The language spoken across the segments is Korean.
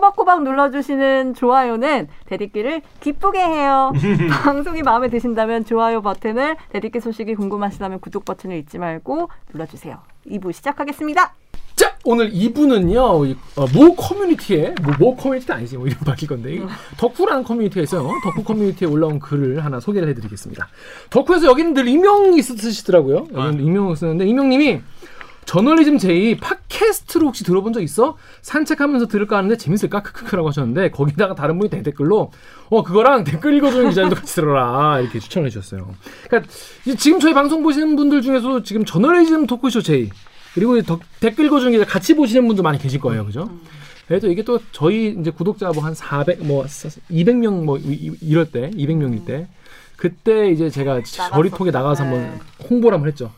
꼬박꼬박 눌러주시는 좋아요는 댓읽기를 기쁘게 해요. 방송이 마음에 드신다면 좋아요 버튼을 댓읽기 소식이 궁금하시다면 구독 버튼을 잊지 말고 눌러주세요. 2부 시작하겠습니다. 자 오늘 2부는요 어, 모 커뮤니티에 뭐, 모 커뮤니티 아니지 뭐 이름 밝힐 건데 이 더쿠라는 커뮤니티가 있어요 더쿠 커뮤니티에 올라온 글을 하나 소개를 해드리겠습니다 더쿠에서 여기는 늘 익명이 쓰시더라고요 여기는 익명을 쓰는데 익명님이 저널리즘 제이 팟캐스트로 혹시 들어본 적 있어? 산책하면서 들을까 하는데 재밌을까? 크크크라고 하셨는데 거기다가 다른 분이 대댓글로 어 그거랑 댓글 읽어주는 기자님도 같이 들어라 이렇게 추천을 해주셨어요. 그러니까 지금 저희 방송 보시는 분들 중에서 지금 저널리즘 토크쇼 제이 그리고 덕- 댓글 읽어주는 기자 같이 보시는 분들 많이 계실 거예요, 그죠? 그래도 이게 또 저희 이제 구독자 뭐 한 400, 뭐 200명 뭐 이- 이- 이럴 때, 200명일 때 그때 이제 제가 저리톡에 나가서 네. 한번 홍보를 한번 했죠.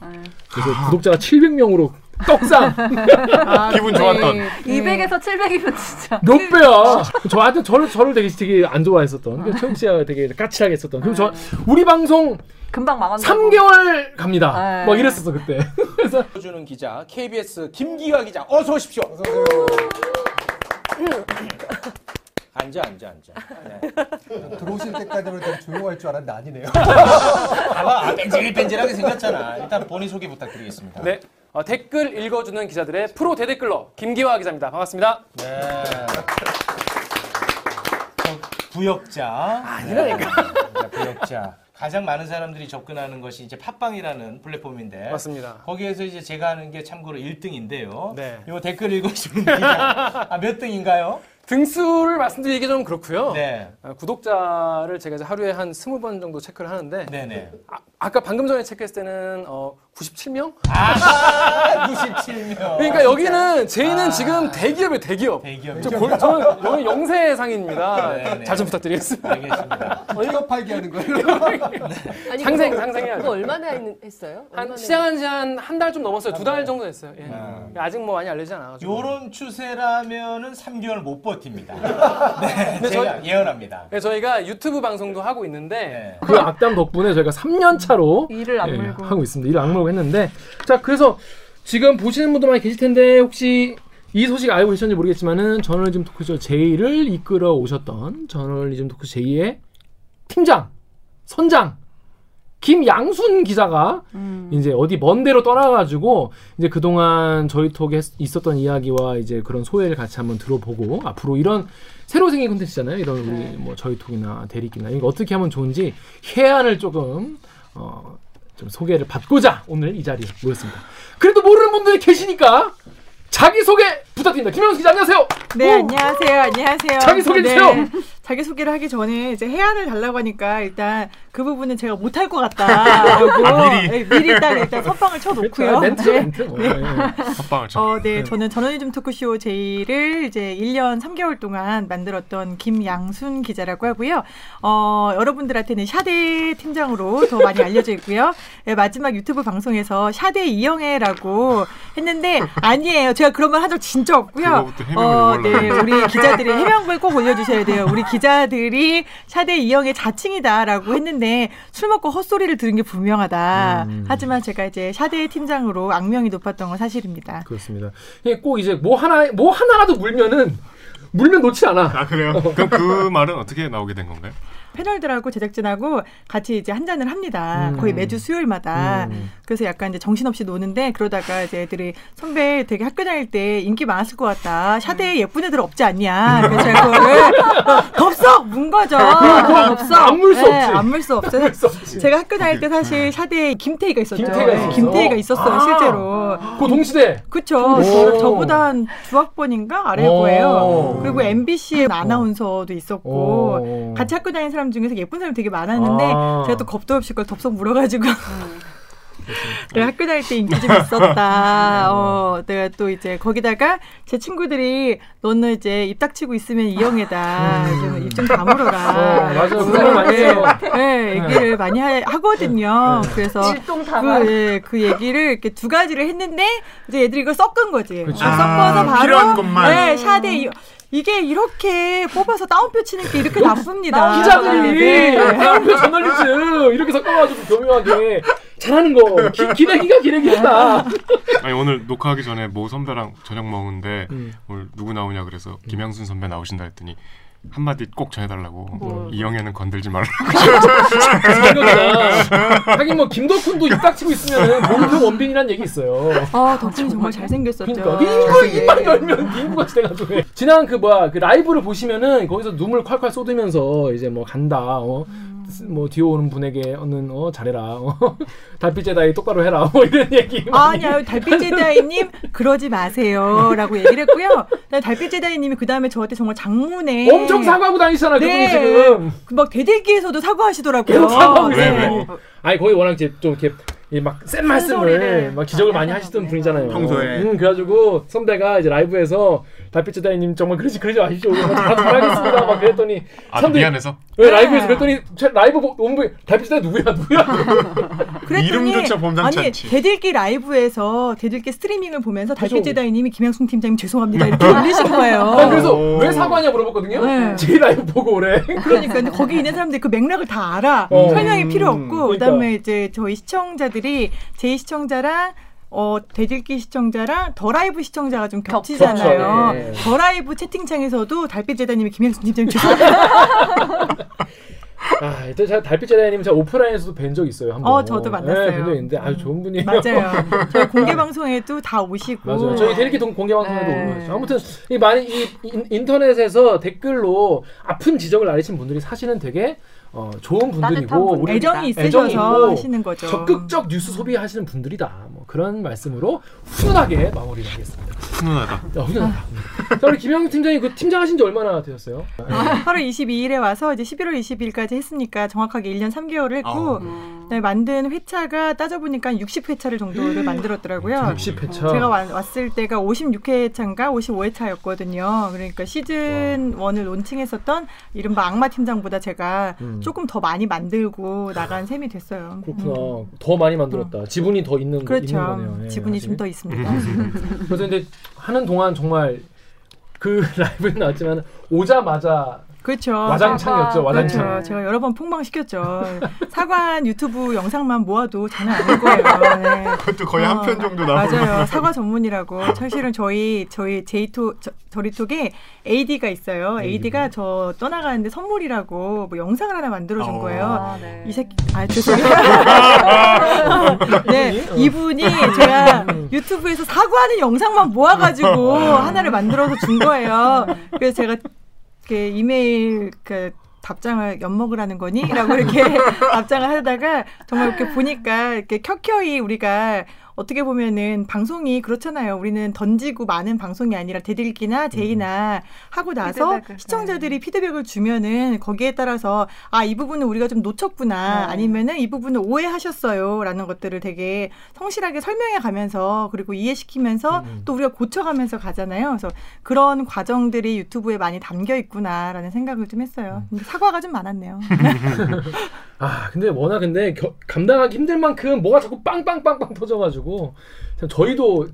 그래서 구독자가 700명으로 떡상 기분 좋았던. 200에서 700이면 진짜. 몇 배야. 저한테 저를 저를 되게 되게 안 좋아했었던. 그래서 최욱 씨가 되게 까칠하게 했었던. 그럼 저 우리 방송 금방 망한다. 3개월 갑니다. 네. 막 이랬었어 그때. 그래서 주는 기자 KBS 김기화 기자 어서 오십시오. 앉아 앉아 앉아. 네. 들어오실 때까지는 좀 조용할 줄 알았는데 아니네요. 봐봐 아, 뺀질뺀질하게 생겼잖아. 일단 본인 소개 부탁드리겠습니다. 네. 어, 댓글 읽어주는 기자들의 프로 대댓글러 김기화 기자입니다. 반갑습니다. 네. 저 부역자. 아니라니까. 부역자. 가장 많은 사람들이 접근하는 것이 이제 팟빵이라는 플랫폼인데 맞습니다. 거기에서 이제 제가 하는 게 참고로 1등인데요. 네. 요 댓글 읽어주는 기자. 아, 몇 등인가요? 등수를 말씀드리기 좀 그렇고요. 네. 어, 구독자를 제가 이제 하루에 한 20번 정도 체크를 하는데 네네. 아, 아까 방금 전에 체크했을 때는 어, 97명? 아, 97명. 그러니까 여기는 제이는 지금 대기업이에요, 대기업. 대기업. 저 볼- 저는 여기 영세 상인입니다. 네, 네. 잘 좀 부탁드리겠습니다. 알겠습니다. 기업 팔기 하는 거예요. 아니, 상생, 그거- 상생해야죠. 그거 얼마나 했- 했어요? 한 얼마나 시작한 지 한 한 달 좀 넘었어요. 두 달 정도 됐어요. 예. 음. 아직 뭐 많이 알려지지 않아가지고. 요런 추세라면은 3개월 못 버팁니다. 네, 근데 제가 예언합니다. 네, 저희가 유튜브 방송도 하고 있는데 네. 그 악담 덕분에 저희가 3년 차로 일을 안 예, 물고. 하고 있습니다. 일을 악물고 했는데 자 그래서 지금 보시는 분들 많이 계실 텐데 혹시 이 소식 알고 계셨는지 모르겠지만은 저널리즘 토크쇼 제이를 이끌어 오셨던 저널리즘 토크 제이의 팀장 선장 김양순 기자가 이제 어디 먼 데로 떠나가지고 이제 그동안 저희 톡에 했- 있었던 이야기와 이제 그런 소회를 같이 한번 들어보고 앞으로 이런 새로 생긴 콘텐츠잖아요. 이런 우리 뭐 저희 톡이나 대리기나 이거 어떻게 하면 좋은지 해안을 조금 어, 좀 소개를 받고자 오늘 이 자리에 모였습니다. 그래도 모르는 분들이 계시니까 자기 소개 부탁드립니다. 김현수 기자 안녕하세요. 네, 오! 안녕하세요. 안녕하세요. 자기 소개해 주세요. 네, 자기 소개를 하기 전에 이제 해안을 달라고 하니까 일단 그 부분은 제가 못할 것 같다라고 아, 미리. 네, 미리 일단 일단 선빵을 쳐놓고요. 멘트죠 네. 멘트. 뭐. 예, 예. 합방을 쳐. 어, 네, 저는 저널리즘 토크쇼 제이를 이제 1년 3개월 동안 만들었던 김양순 기자라고 하고요. 어, 여러분들한테는 샤데 팀장으로 더 많이 알려져 있고요. 네, 마지막 유튜브 방송에서 샤데 이영애라고 했는데 아니에요. 제가 그런 말 한 적 진짜 없고요. 어, 네, 우리 기자들이 해명글 꼭 올려주셔야 돼요. 우리 기자들이 샤데 이영의 자칭이다라고 했는데 술 먹고 헛소리를 들은 게 분명하다. 음. 하지만 제가 이제 샤데 팀장으로 악명이 높았던 건 사실입니다. 그렇습니다. 이게 꼭 이제 뭐 하나 뭐 하나라도 물면은 물면 놓지 않아. 아 그래요? 그럼 그 말은 어떻게 나오게 된 건가요? 패널들하고 제작진하고 같이 이제 한 잔을 합니다. 음. 거의 매주 수요일마다. 음. 그래서 약간 이제 정신없이 노는데 그러다가 이제 애들이 선배 되게 학교 다닐 때 인기 많았을 것 같다. 샤대에 예쁜 애들 없지 않냐. 그래서 제가 그거를 덥석 문 거죠. 덥석. 안물수 네, 없지. 안물수 없어요. 제가 학교 다닐 때 사실 샤대에 김태희가 있었죠. 김태희가 네, 있었어? 김태희가 있었어요, 아. 실제로. 그 동시대. 그쵸. 오. 저, 저보다 한 중학번인가 아래일 오. 거예요. 그리고 MBC 아나운서도 있었고 오. 같이 학교 다니는 사람 중에서 예쁜 사람이 되게 많았는데 아. 제가 또 겁도 없이 그걸 덥석 물어가지고 그래, 학교 다닐 때 인기 좀 있었다. 어, 내가 또 이제 거기다가 제 친구들이 너는 이제 입 닥치고 있으면 이영애다. 좀입좀 다물어라. 어, 맞아요. 그런 말 많이 해요. 네, 얘기를 많이 하, 하거든요. 그래서 일동 다말. 그, 예, 그 얘기를 이렇게 두 가지를 했는데 이제 애들이 이걸 섞은 거지. 그쵸. 섞어서 아, 바로 필요한 것만. 네, 샤데 이- 이게 이렇게 뽑아서 따옴표 치는 게 이렇게 나쁩니다. 기자들이 네. 다운표 저널리즘 이렇게 섞어가지고 교묘하게 잘하는 거 기, 기레기가 기레기다. 아니 오늘 녹화하기 전에 모 선배랑 저녁 먹는데 음. 오늘 누구 나오냐 그래서 김양순 선배 나오신다 했더니 한마디 꼭 전해달라고 뭐. 이영애는 건들지 말라. 생각이다. 하긴 뭐 김덕훈도 입 닥치고 있으면 몸표 원빈이란 얘기 있어요. 아, 덕분이 정말 잘생겼었죠. 그러니까 그 입을 입만 열면 빙구같이 돼가지고 지난 그 뭐야 그 라이브를 보시면은 거기서 눈물 콸콸 쏟으면서 이제 뭐 간다 어. 뭐 뒤에 오는 분에게 어는 어 잘해라 어. 달빛 제다이 똑바로 해라 뭐 이런 얘기 아니요 달빛 제다이님 그러지 마세요라고 얘기를 했고요. 근데 달빛 제다이님이 그 다음에 저한테 정말 장문에 엄청 사과하고 다니시잖아 네. 그분이 지금 그막 대들기에서도 사과하시더라고요. 계속 사과하고 네. 아니 거기 워낙 이제 좀 이렇게 막센 말씀을 막 지적을 많이 많이 하시던 하나 분이잖아요. 평소에. 음, 그래가지고 선배가 이제 라이브에서 달빛 제다이님 정말 그러지 그러지 마십시오. 잘, 잘하겠습니다. 막 그랬더니 아 사람들이 미안해서 왜 라이브에서 그랬더니 제 라이브 보- 본부 달빛 제다이 누구야 누구야? 그랬더니 이름조차 범상치 아니. 댓읽기 라이브에서 댓읽기 스트리밍을 보면서 달빛 그죠. 제다이님이 김양순 팀장님 죄송합니다 이렇게 올리신 거예요. 아, 그래서 오. 왜 사과냐 물어봤거든요. 네. J 라이브 보고 오래. 그러니까 근데 거기 있는 사람들이 그 맥락을 다 알아. 어. 설명이 필요 없고 그러니까. 그다음에 이제 저희 시청자들이 J 시청자랑 어 댓읽기 시청자랑 더 라이브 시청자가 좀 겹치잖아요. 겹쳐, 네. 더 라이브 채팅창에서도 달빛 제다이님이 김양순 팀장님 죄송합니다. 아, 일단 제가 달빛 제다이님 제가 오프라인에서도 뵌 적 있어요 한 번. 어, 저도 만났어요. 네, 뵌적 있는데 아주 좋은 분이에요. 맞아요. 저희 공개 방송에도 다 오시고. 맞아요. 저희 대리기 동 공개 방송에도 네. 오고 있죠. 아무튼 이 많이 이 인- 인터넷에서 댓글로 아픈 지적을 날리신 분들이 사실은 되게 어, 좋은 분들이고 분들. 우리 애정이 있으셔서 하시는 거죠. 적극적 뉴스 소비하시는 분들이다. 뭐 그런 말씀으로 훈훈하게 마무리를 하겠습니다. 훈훈하다. 야, 훈훈하다. 자, 우리 김영희 팀장님 그 팀장 하신 지 얼마나 되셨어요? 8월 22일에 와서 이제 11월 20일까지 했으니까 정확하게 1년 3개월을 했고 어. 음. 그다음에 만든 회차가 따져보니까 60회차를 정도를 만들었더라고요. 60회차. 제가 와- 왔을 때가 56회차인가 55회차였거든요. 그러니까 시즌 1을 론칭했었던 이른바 악마 팀장보다 제가 음. 조금 더 많이 만들고 나간 셈이 됐어요. 그렇구나. 더 많이 만들었다. 지분이 더 있는, 거- 그렇죠. 있는 거네요. 예, 지분이. 좀 더 있습니다. 그래서 근데 하는 동안 정말 그 라이브는 나왔지만 오자마자 그렇죠. 와장창이었죠. 와장창. 그렇죠. 제가 여러 번 폭망시켰죠. 사관 유튜브 영상만 모아도 장난 아닐 거예요. 네. 그것도 거의 한 어, 편 정도 나오고. 맞아요. 사과 전문이라고. 사실은 저희 저희 제이토 저, 저리톡에 AD가 있어요. AD가 저 떠나가는데 선물이라고 뭐 영상을 하나 만들어 준 어. 거예요. 아, 네. 이 새끼 아 죄송해요. 네 이분이 제가 유튜브에서 사과하는 영상만 모아 가지고 하나를 만들어서 준 거예요. 그래서 제가 그 이메일 그 답장을 엿먹으라는 거니?라고 이렇게 답장을 하다가 정말 이렇게 보니까 이렇게 켜켜이 우리가 어떻게 보면은 방송이 그렇잖아요. 우리는 던지고 많은 방송이 아니라 대들기나 제이나 하고 나서 시청자들이 피드백을 주면은 거기에 따라서 아 이 부분은 우리가 좀 놓쳤구나 네. 아니면은 이 부분을 오해하셨어요라는 것들을 되게 성실하게 설명해 가면서 그리고 이해시키면서 음. 또 우리가 고쳐가면서 가잖아요. 그래서 그런 과정들이 유튜브에 많이 담겨 있구나라는 생각을 좀 했어요. 근데 사과가 좀 많았네요. 아 근데 워낙 근데 겨- 감당하기 힘들 만큼 뭐가 자꾸 빵빵빵빵 터져가지고 참 저희도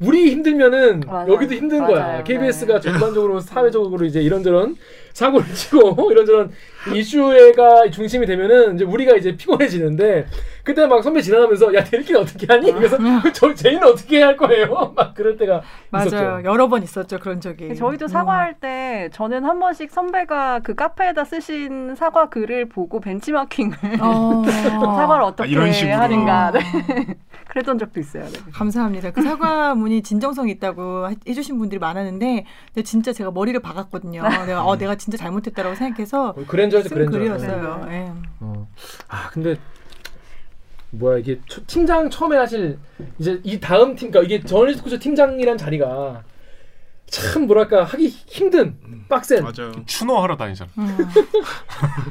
우리 힘들면은 맞아요. 여기도 힘든 맞아요. 거야. KBS가 네. 전반적으로 사회적으로 이제 이런저런 사고를 치고 이런저런 이슈가 중심이 되면은 이제 우리가 이제 피곤해지는데 그때 막 선배 지나가면서 야 대리기는 어떻게 하니? 그래서 저 제이는 어떻게 할 거예요? 막 그럴 때가 맞아요. 있었죠. 여러 번 있었죠 그런 적이. 저희도 음. 사과할 때 저는 한 번씩 선배가 그 카페에다 쓰신 사과 글을 보고 벤치마킹을 어. 사과를 어떻게 이런 식으로. 하는가 네. 그랬던 적도 있어요. 네. 감사합니다. 그 사과문이 진정성이 있다고 하- 해주신 분들이 많았는데, 진짜 제가 머리를 박았거든요. 내가 어 내가 진짜 잘못했다라고 생각해서 어, 그랜저죠 쓴 그랜저. 글이었어요. 네. 예. 어. 아 근데 뭐야 이게 초- 팀장 처음에 하실 이제 이 다음 팀 그러니까 이게 저널리스트 코치 팀장이란 자리가 참 뭐랄까 하기 힘든 빡센 맞아요. 추노하러 다니잖아. 음.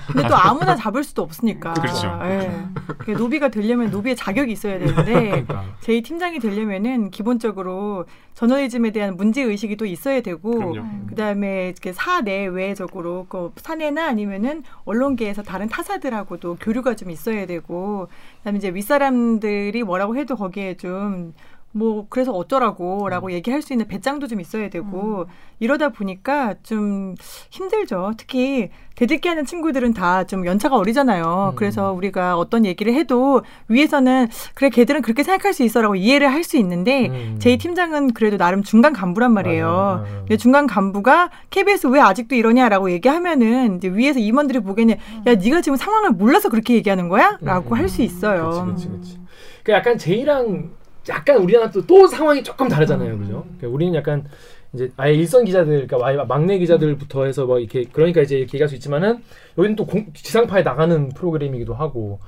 근데 또 아무나 잡을 수도 없으니까. 그렇죠. 예. 그 노비가 되려면 노비의 자격이 있어야 되는데 그러니까. 제 팀장이 되려면은 기본적으로 저널리즘에 대한 문제 의식이 또 있어야 되고 그럼요. 그다음에 이렇게 사내외적으로 그 사내나 아니면은 언론계에서 다른 타사들하고도 교류가 좀 있어야 되고 그다음에 이제 윗사람들이 뭐라고 해도 거기에 좀 뭐 그래서 어쩌라고라고 얘기할 수 있는 배짱도 좀 있어야 되고 이러다 보니까 좀 힘들죠. 특히 대들기 하는 친구들은 다 좀 연차가 어리잖아요. 음. 그래서 우리가 어떤 얘기를 해도 위에서는 그래 걔들은 그렇게 생각할 수 있어라고 이해를 할 수 있는데 음. 제 팀장은 그래도 나름 중간 간부란 말이에요. 맞아요. 맞아요. 근데 중간 간부가 KBS 왜 아직도 이러냐라고 얘기하면은 이제 위에서 임원들이 보기에는 야 네가 지금 상황을 몰라서 그렇게 얘기하는 거야?라고 할 수 있어요. 음. 그렇지, 그렇지, 그렇지. 그 약간 제이랑 약간 우리랑 또, 또 상황이 조금 다르잖아요, 그죠? 그러니까 우리는 약간 이제 아예 일선 기자들, 그러니까 아예 막내 기자들부터 해서 뭐 이렇게 그러니까 이제 이렇게 얘기할 수 있지만은 여기는 또 공- 지상파에 나가는 프로그램이기도 하고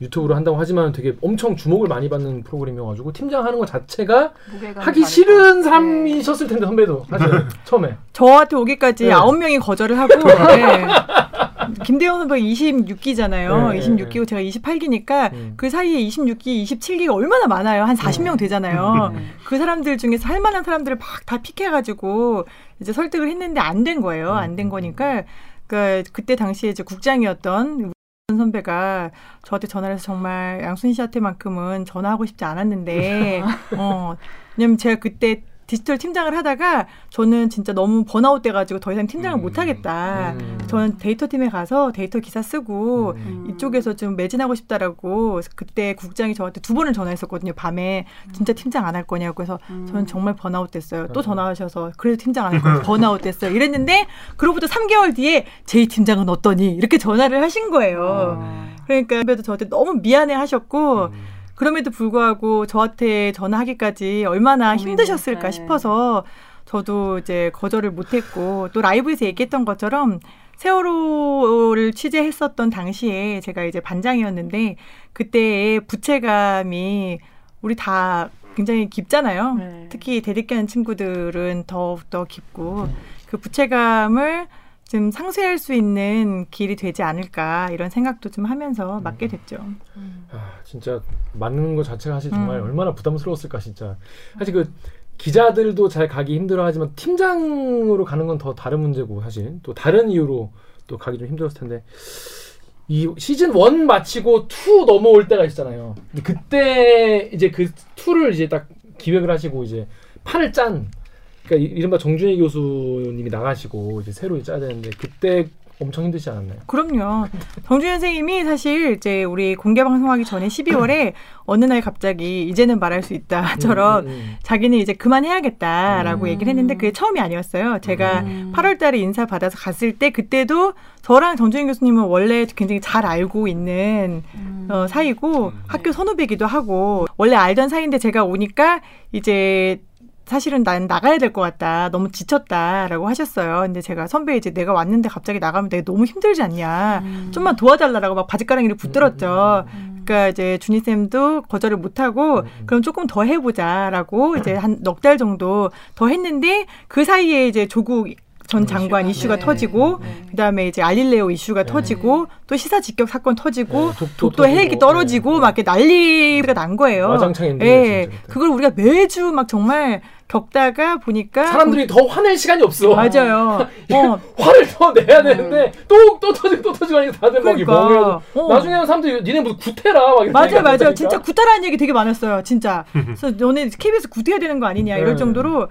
유튜브로 한다고 하지만 되게 엄청 주목을 많이 받는 프로그램이어가지고 팀장 하는 것 자체가 하기. 싫은 삶이셨을 텐데 선배도 사실 처음에 저한테 오기까지 네. 아홉 명이 거절을 하고 네. 김대영 선배가 26기잖아요. 네, 26기고 제가 28기니까 음. 그 사이에 26기, 27기가 얼마나 많아요. 한 40명 되잖아요. 그 사람들 중에서 할 만한 사람들을 막 다 픽해가지고 이제 설득을 했는데 안 된 거예요. 안 된 거니까 그 그때 당시에 이제 국장이었던 선배가 저한테 전화를 해서 정말 양순 씨한테만큼은 전화하고 싶지 않았는데 어 왜냐면 제가 그때 디지털 팀장을 하다가 저는 진짜 너무 번아웃 돼가지고 더 이상 팀장을 음. 못 하겠다. 음. 저는 데이터 팀에 가서 데이터 기사 쓰고 음. 이쪽에서 좀 매진하고 싶다라고 그때 국장이 저한테 두 번을 전화했었거든요. 밤에 진짜 팀장 안 할 거냐고 그래서 저는 정말 번아웃 됐어요. 또 전화하셔서 그래도 팀장 안 할 거예요. 번아웃 됐어요. 이랬는데 그로부터 3개월 뒤에 J 팀장은 어떠니 이렇게 전화를 하신 거예요. 그러니까 선배도 저한테 너무 미안해 하셨고 그럼에도 불구하고 저한테 전화하기까지 얼마나 힘드셨을까 네. 싶어서 저도 이제 거절을 못했고 또 라이브에서 얘기했던 것처럼 세월호를 취재했었던 당시에 제가 이제 반장이었는데 그때의 부채감이 우리 다 굉장히 깊잖아요. 네. 특히 대립기 하는 친구들은 더욱더 깊고 그 부채감을 좀 상쇄할 수 있는 길이 되지 않을까 이런 생각도 좀 하면서 맡게 됐죠. 아, 진짜 맞는 것 자체가 사실 정말 음. 얼마나 부담스러웠을까 진짜. 사실 그 기자들도 잘 가기 힘들어하지만 팀장으로 가는 건 더 다른 문제고 사실 또 다른 이유로 또 가기 좀 힘들었을 텐데 이 시즌 1 마치고 2 넘어올 때가 있잖아요. 근데 그때 이제 그 2를 이제 딱 기획을 하시고 이제 판을 짠. 그러니까 이- 이른바 정준희 교수님이 나가시고 이제 새로 짜야 되는데 그때 엄청 힘들지 않았나요? 그럼요. 정준 선생님이 사실 이제 우리 공개 방송하기 전에 12월에 어느 날 갑자기 이제는 말할 수 있다처럼 음, 음, 자기는 이제 그만해야겠다라고 음. 얘기를 했는데 그게 처음이 아니었어요. 제가 음. 8월 달에 인사 받아서 갔을 때 그때도 저랑 정준희 교수님은 원래 굉장히 잘 알고 있는 어, 사이고 학교 선후배기도 하고 원래 알던 사이인데 제가 오니까 이제 사실은 난 나가야 될 것 같다. 너무 지쳤다라고 하셨어요. 근데 제가 선배 이제 내가 왔는데 갑자기 나가면 내가 너무 힘들지 않냐. 좀만 도와달라고 막 바지가랑이를 붙들었죠. 그러니까 이제 준희 쌤도 거절을 못 하고 그럼 조금 더 해보자라고 이제 한 넉 달 정도 더 했는데 그 사이에 이제 조국 전 장관 이슈가 네. 터지고 네. 그다음에 이제 알릴레오 이슈가 네. 터지고 또 시사 직격 사건 터지고 네, 독도 독도 헬기 떨어지고 네. 막 이렇게 난리가 난 거예요. 와장창 엔딩이었죠, 예. 그걸 우리가 매주 막 정말 겪다가 보니까 사람들이 더 화낼 시간이 없어. 맞아요. 어, 화를 더 내야 되는데 또또 터지고 또 터지고 하니까 다들 막 그러니까. 멍해서 어. 나중에는 사람들이 니네 무슨 구태라 막 맞아요. 맞아요. 진짜 구타라는 얘기 되게 많았어요, 진짜. 그래서 너네 KBS 구태야 되는 거 아니냐 이럴 네. 정도로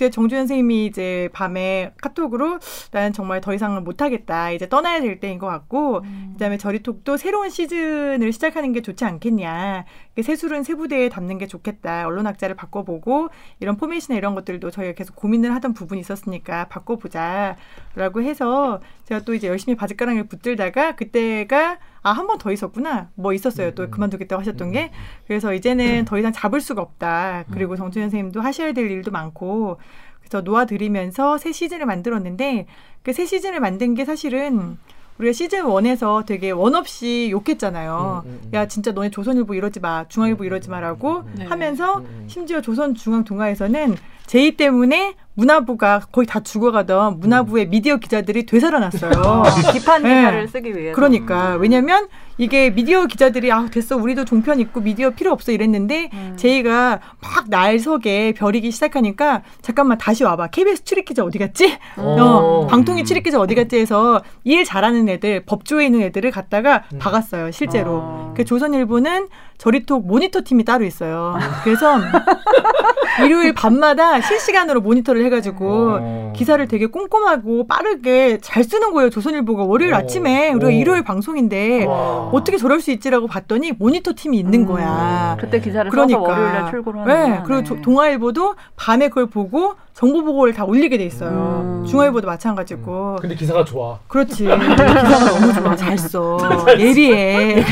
제 정주현 선생님이 이제 밤에 카톡으로 나는 정말 더 이상은 못하겠다. 이제 떠나야 될 때인 것 같고 그다음에 저리톡도 새로운 시즌을 시작하는 게 좋지 않겠냐. 새술은 세부대에 담는 게 좋겠다. 언론 학자를 바꿔보고 이런 포맷이나 이런 것들도 저희가 계속 고민을 하던 부분이 있었으니까 바꿔보자 라고 해서 제가 또 이제 열심히 바지가랑이를 붙들다가 그때가 아 한 번 더 있었구나. 뭐 있었어요. 또 그만두겠다고 하셨던 게. 그래서 이제는 더 이상 잡을 수가 없다. 그리고 정준현 선생님도 하셔야 될 일도 많고 그래서 놓아드리면서 새 시즌을 만들었는데 그 새 시즌을 만든 게 사실은 우리가 시즌 1에서 되게 원 없이 욕했잖아요. 음, 음, 음. 야 진짜 너네 조선일보 이러지 마, 중앙일보 이러지 마라고 네. 하면서 음. 심지어 조선중앙동아에서는 제이 때문에 문화부가 거의 다 죽어가던 문화부의 미디어 기자들이 되살아났어요. 비판 네. 기사를 쓰기 위해서. 그러니까 왜냐면 이게 미디어 기자들이 아 됐어 우리도 종편 있고 미디어 필요 없어 이랬는데 음. 제이가 막 날석에 벼리기 시작하니까 잠깐만 다시 와봐 KBS 출입 기자 어디 갔지? 어. 어, 방통위 출입 기자 어디 갔지 해서 일 잘하는 애들 법조에 있는 애들을 갖다가 음. 박았어요 실제로. 어. 그 조선일보는 저리톡 모니터 팀이 따로 있어요. 그래서 일요일 밤마다 실시간으로 모니터를 해가지고 어. 기사를 되게 꼼꼼하고 빠르게 잘 쓰는 거예요. 조선일보가 월요일 어. 아침에 우리가 어. 일요일 방송인데 와. 어떻게 저럴 수 있지라고 봤더니 모니터 팀이 있는 거야. 음. 그때 기사를 그러니까. 써서 월요일날 출고를 하는 네, 그리고 조- 동아일보도 밤에 그걸 보고 정보 보고를 다 올리게 돼 있어요. 음. 중앙일보도 마찬가지고. 근데 기사가 좋아. 그렇지. 기사가 너무 좋아. 잘 써. 예리해.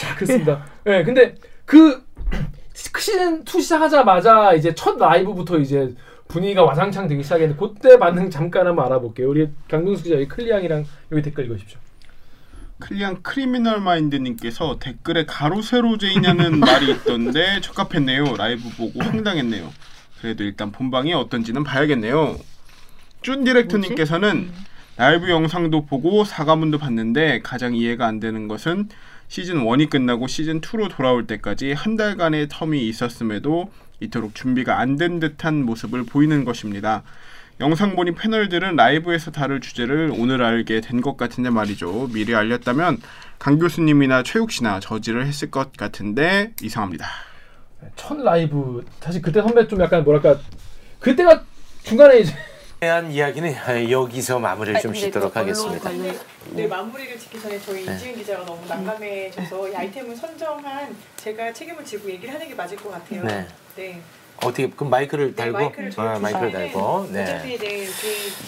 자, 그렇습니다. 예, 근데 그 시즌 2 시작하자마자 이제 첫 라이브부터 이제 분위기가 와장창 되기 시작했는데 그때 반응 잠깐 한번 알아볼게요. 우리 강동수 기자, 여기 클리앙이랑 여기 댓글 읽으십시오. 클리앙 크리미널 마인드님께서 댓글에 가로세로 J냐는 말이 있던데 적합했네요. 라이브 보고 황당했네요. 그래도 일단 본방이 어떤지는 봐야겠네요. 준 디렉터님께서는 라이브 영상도 보고 사과문도 봤는데 가장 이해가 안 되는 것은 시즌 1이 끝나고 시즌 2로 돌아올 때까지 한 달간의 텀이 있었음에도 이토록 준비가 안 된 듯한 모습을 보이는 것입니다. 영상 보니 패널들은 라이브에서 다룰 주제를 오늘 알게 된 것 같은데 말이죠. 미리 알렸다면 강 교수님이나 최욱 씨나 저지를 했을 것 같은데 이상합니다. 첫 라이브 사실 그때 선배 좀 약간 뭐랄까 그때가 중간에 이제 대한 이야기는 여기서 마무리를 좀 짓도록 하겠습니다. 네, 마무리를 짓기 전에 저희 네. 이지은 기자가 너무 난감해져서 이 아이템을 선정한 제가 책임을 지고 얘기를 하는 게 맞을 것 같아요. 네. 네. 어떻게 그럼 마이크를 달고 마이크를 아, 마이크를 주시는데 달고 네. 네,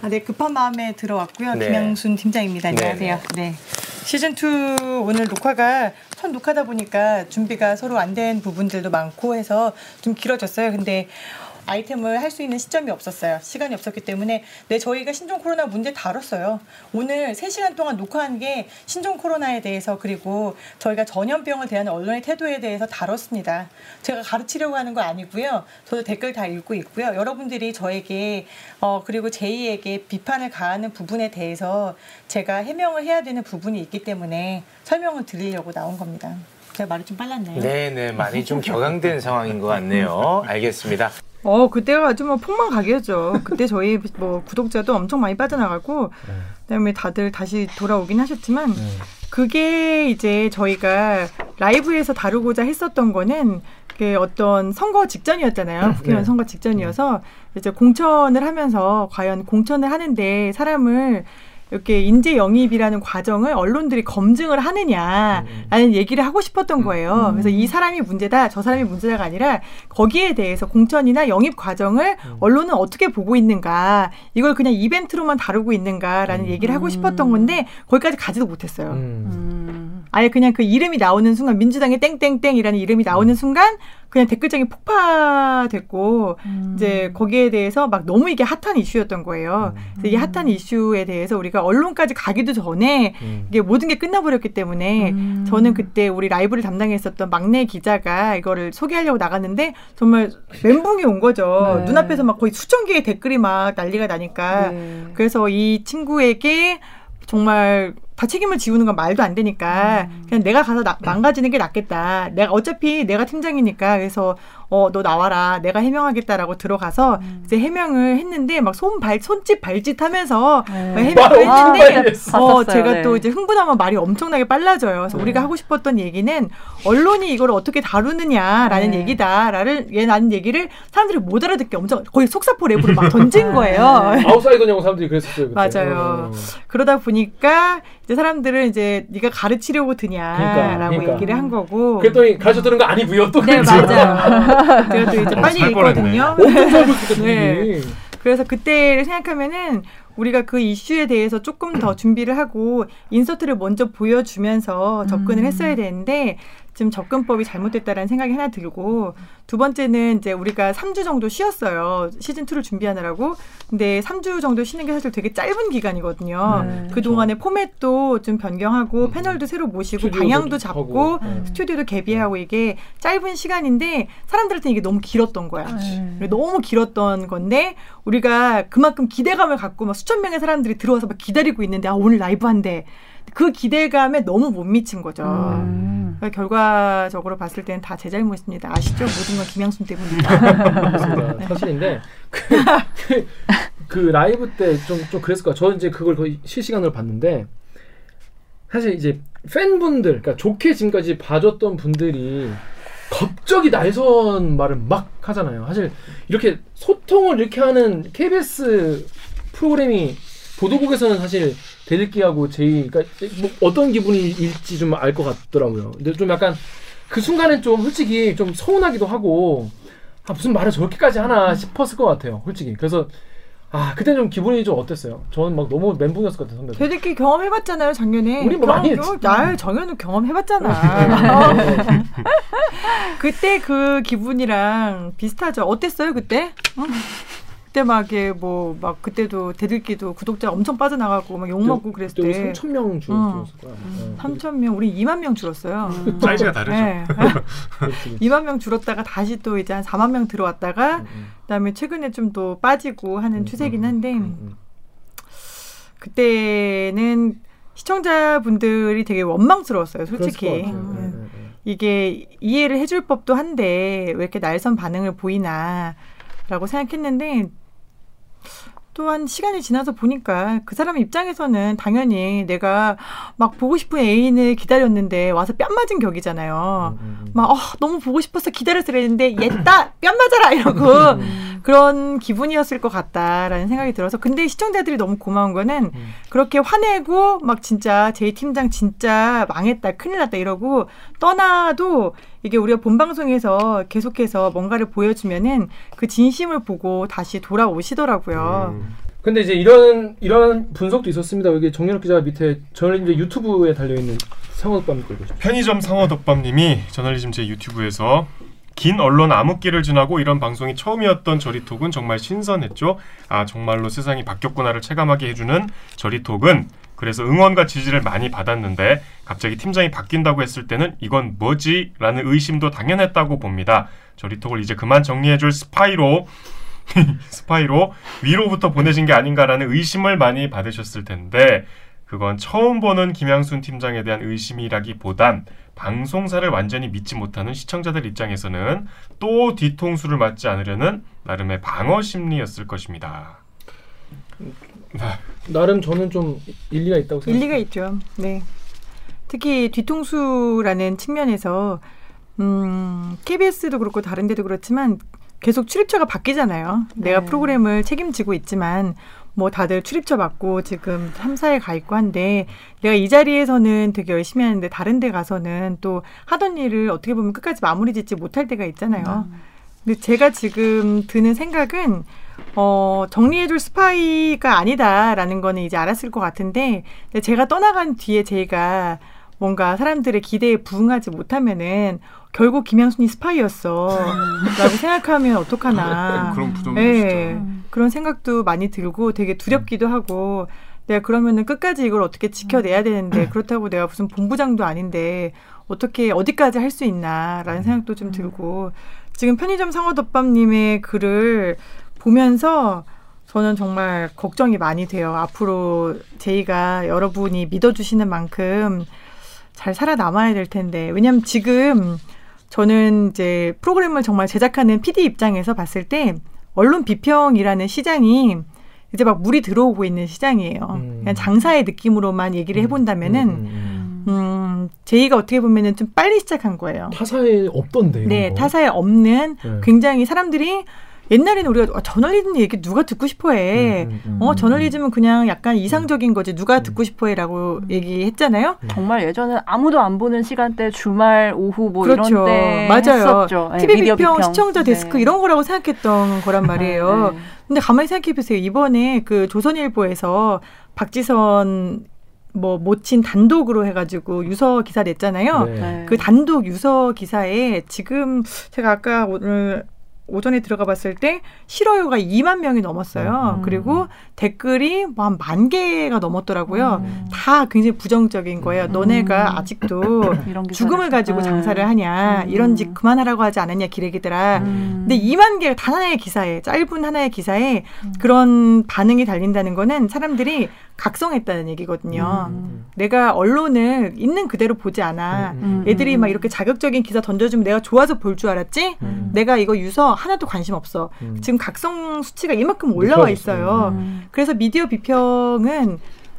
아, 네 급한 마음에 들어왔고요. 네. 김양순 팀장입니다. 네. 안녕하세요. 네. 시즌 2 오늘 녹화가 첫 녹화다 보니까 준비가 서로 안 된 부분들도 많고 해서 좀 길어졌어요. 근데 아이템을 할 수 있는 시점이 없었어요. 시간이 없었기 때문에 네 저희가 신종 코로나 문제 다뤘어요. 오늘 3시간 동안 녹화한 게 신종 코로나에 대해서 그리고 저희가 전염병을 대하는 언론의 태도에 대해서 다뤘습니다. 제가 가르치려고 하는 거 아니고요. 저도 댓글 다 읽고 있고요. 여러분들이 저에게 어 그리고 제이에게 비판을 가하는 부분에 대해서 제가 해명을 해야 되는 부분이 있기 때문에 설명을 드리려고 나온 겁니다. 제가 말이 좀 빨랐나요? 네, 네, 많이 좀 격앙된 상황인 것 같네요. 알겠습니다. 어 그때가 아주 뭐 폭망가게였죠. 그때 저희 뭐 구독자도 엄청 많이 빠져나가고 그다음에 다들 다시 돌아오긴 하셨지만 그게 이제 저희가 라이브에서 다루고자 했었던 거는 그 어떤 선거 직전이었잖아요. 국회의원 네. 선거 직전이어서 이제 공천을 하면서 과연 공천을 하는데 사람을 이렇게 인재 영입이라는 과정을 언론들이 검증을 하느냐라는 얘기를 하고 싶었던 거예요. 그래서 이 사람이 문제다, 저 사람이 문제다가 아니라 거기에 대해서 공천이나 영입 과정을 언론은 어떻게 보고 있는가, 이걸 그냥 이벤트로만 다루고 있는가라는 얘기를 하고 싶었던 건데 거기까지 가지도 못했어요. 음. 음. 아예 그냥 그 이름이 나오는 순간 민주당의 땡땡땡이라는 이름이 나오는 순간 그냥 댓글장이 폭파됐고 음. 이제 거기에 대해서 막 너무 이게 핫한 이슈였던 거예요. 그래서 이게 핫한 이슈에 대해서 우리가 언론까지 가기도 전에 음. 이게 모든 게 끝나버렸기 때문에 음. 저는 그때 우리 라이브를 담당했었던 막내 기자가 이거를 소개하려고 나갔는데 정말 멘붕이 온 거죠. 네. 눈앞에서 막 거의 수천 개의 댓글이 막 난리가 나니까 네. 그래서 이 친구에게 정말 다 책임을 지우는 건 말도 안 되니까. 그냥 내가 가서 나- 망가지는 게 낫겠다. 내가 어차피 내가 팀장이니까. 그래서 어 너 나와라. 내가 해명하겠다라고 들어가서 이제 해명을 했는데 막 손 발 손짓 발짓 하면서 네. 막 해명을 말 엄청 했는데. 어 봤었어요. 제가 네. 또 이제 흥분하면 말이 엄청나게 빨라져요. 그래서 네. 우리가 하고 싶었던 얘기는 언론이 이걸 어떻게 다루느냐라는 네. 얘기다라는 얘라는 얘기를 사람들이 못 알아듣게 엄청 거의 속사포 랩으로 막 던진 거예요. 아웃사이더 영어 사람들이 그랬었어요. 그때. 맞아요. 어. 그러다 보니까 이제 사람들은 이제 네가 가르치려고 드냐라고 그러니까, 그러니까. 얘기를 한 거고. 그랬더니 가르쳐 들은 거 아니고요. 또 네. 맞아요. 제가 또 이제 어, 빨리 살 뻔했네. 읽거든요. 네. 분위기. 그래서 그때를 생각하면은 우리가 그 이슈에 대해서 조금 더 준비를 하고 인서트를 먼저 보여주면서 접근을 음. 했어야 되는데 지금 접근법이 잘못됐다라는 생각이 하나 들고 두 번째는 이제 우리가 3주 정도 쉬었어요. 시즌 2를 준비하느라고. 근데 3주 정도 쉬는 게 사실 되게 짧은 기간이거든요. 네, 그 동안에 포맷도 좀 변경하고 패널도 새로 모시고 방향도. 잡고 네. 스튜디오도 개비하고 이게 짧은 시간인데 사람들한테 이게 너무 길었던 거야. 너무 길었던 건데 우리가 그만큼 기대감을 갖고 막 수천 명의 사람들이 들어와서 막 기다리고 있는데 아 오늘 라이브 한대. 그 기대감에 너무 못 미친 거죠. 음. 그러니까 결과적으로 봤을 때는 다 제 잘못입니다. 아시죠? 모든 건 김양순 때문입니다. 맞습니다. 사실인데 그, 그, 그 라이브 때 좀 좀 그랬을 거야. 저 이제 그걸 거의 실시간으로 봤는데 사실 이제 팬분들, 그러니까 좋게 지금까지 봐줬던 분들이 갑자기 날선 말을 막 하잖아요. 사실 이렇게 소통을 이렇게 하는 KBS 프로그램이 보도국에서는 사실 대들기하고 제이, 그러니까 뭐 어떤 기분일지 좀 알 것 같더라고요. 근데 좀 약간 그 순간엔 좀 솔직히 좀 서운하기도 하고 아 무슨 말을 저렇게까지 하나 싶었을 것 같아요. 솔직히. 그래서 아 그때 좀 기분이 좀 어땠어요? 저는 막 너무 멘붕이었을 것 같아요 선배. 되게 경험해봤잖아요 작년에. 우리 뭐 많이 했지. 날 정현은 경험해봤잖아. 그때 그 기분이랑 비슷하죠. 어땠어요 그때? 응? 그때 막 이게 뭐막 그때도 대들기도 구독자 엄청 빠져나가고 막 욕 먹고 그랬을 때. 3천 명 줄. 줄었을 거야. 어, 3천 명, 우리 2만 명 줄었어요. 사이즈가 다르죠. 네. 그렇지. 2만 명 줄었다가 다시 또 이제 한 4만 명 들어왔다가 음, 그다음에 최근에 좀 또 빠지고 하는 음, 추세긴 음, 한데 음, 음. 그때는 시청자분들이 되게 원망스러웠어요, 솔직히. 음. 네, 네, 네. 이게 이해를 해줄 법도 한데 왜 이렇게 날선 반응을 보이나라고 생각했는데 또한 시간이 지나서 보니까 그 사람 입장에서는 당연히 내가 막 보고 싶은 애인을 기다렸는데 와서 뺨 맞은 격이잖아요. 음. 막 어, 너무 보고 싶어서 기다렸어 그랬는데 얘따 뺨 맞아라 이러고 음. 그런 기분이었을 것 같다라는 생각이 들어서 근데 시청자들이 너무 고마운 거는 음. 그렇게 화내고 막 진짜 제 팀장 진짜 망했다 큰일 났다 이러고 떠나도 이게 우리가 본 방송에서 계속해서 뭔가를 보여주면은 그 진심을 보고 다시 돌아오시더라고요. 음. 근데 이제 이런 이런 분석도 있었습니다. 여기 정연욱 기자 밑에 저널리즘 유튜브에 달려 있는 상어밤 걸 보십시오. 편의점 상어덮밥님이 저널리즘 제 유튜브에서 긴 언론 암흑기를 지나고 이런 방송이 처음이었던 저리톡은 정말 신선했죠. 아 정말로 세상이 바뀌었구나를 체감하게 해주는 저리톡은 그래서 응원과 지지를 많이 받았는데 갑자기 팀장이 바뀐다고 했을 때는 이건 뭐지? 라는 의심도 당연했다고 봅니다. 저리톡을 이제 그만 정리해줄 스파이로 스파이로 위로부터 보내신 게 아닌가라는 의심을 많이 받으셨을 텐데 그건 처음 보는 김양순 팀장에 대한 의심이라기보단 방송사를 완전히 믿지 못하는 시청자들 입장에서는 또 뒤통수를 맞지 않으려는 나름의 방어 심리였을 것입니다. 나름 저는 좀 일리가 있다고 생각합니다. 일리가 있죠. 네. 특히 뒤통수라는 측면에서 음, KBS도 그렇고 다른 데도 그렇지만 계속 출입처가 바뀌잖아요. 내가 네. 프로그램을 책임지고 있지만 뭐 다들 출입처 받고 지금 3사에 가 있고 한데 내가 이 자리에서는 되게 열심히 하는데 다른 데 가서는 또 하던 일을 어떻게 보면 끝까지 마무리 짓지 못할 때가 있잖아요. 근데 제가 지금 드는 생각은 어, 정리해줄 스파이가 아니다라는 거는 이제 알았을 것 같은데 제가 떠나간 뒤에 제가 뭔가 사람들의 기대에 부응하지 못하면은 결국 김양순이 스파이였어 라고 생각하면 어떡하나 그런 부정도 예, 있죠. 그런 생각도 많이 들고 되게 두렵기도 하고 내가 그러면은 끝까지 이걸 어떻게 지켜내야 되는데 그렇다고 내가 무슨 본부장도 아닌데 어떻게 어디까지 할 수 있나라는 생각도 좀 들고 지금 편의점 상어덮밥님의 글을 보면서 저는 정말 걱정이 많이 돼요. 앞으로 제이가 여러분이 믿어주시는 만큼 잘 살아남아야 될 텐데 왜냐면 지금 저는 이제 프로그램을 정말 제작하는 PD 입장에서 봤을 때 언론 비평이라는 시장이 이제 막 물이 들어오고 있는 시장이에요. 음. 그냥 장사의 느낌으로만 얘기를 해본다면은 음, 음, 음, 제이가 어떻게 보면은 좀 빨리 시작한 거예요. 음. 타사에 없던데. 이런 네, 거. 타사에 없는 네. 굉장히 사람들이 옛날에는 우리가 아, 저널리즘 얘기 누가 듣고 싶어해. 음, 음, 어, 음, 저널리즘은 그냥 약간 이상적인 거지. 누가 듣고 싶어해라고 얘기했잖아요. 정말 예전에 아무도 안 보는 시간대 주말 오후 뭐 그렇죠. 이런 때 맞아요. 했었죠. 네, TV 미디어 비평, 시청자 데스크 네. 이런 거라고 생각했던 거란 말이에요. 네, 네. 근데 가만히 생각해 보세요. 이번에 그 조선일보에서 박지선 뭐 모친 단독으로 해가지고 유서 기사 냈잖아요. 네. 그 단독 유서 기사에 지금 제가 아까 오늘 오전에 들어가 봤을 때 싫어요가 2만 명이 넘었어요. 음. 그리고 댓글이 뭐 한 만 개가 넘었더라고요. 음. 다 굉장히 부정적인 거예요. 너네가 아직도 죽음을 가지고 네. 장사를 하냐. 음. 이런 짓 그만하라고 하지 않았냐 기레기들아. 음. 근데 2만 개가 단 하나의 기사에 짧은 하나의 기사에 그런 반응이 달린다는 거는 사람들이 각성했다는 얘기거든요. 음. 내가 언론을 있는 그대로 보지 않아. 음. 애들이 막 이렇게 자극적인 기사 던져주면 내가 좋아서 볼 줄 알았지? 음. 내가 이거 유서 하나도 관심 없어. 음. 지금 각성 수치가 이만큼 올라와 있어요. 음. 그래서 미디어 비평은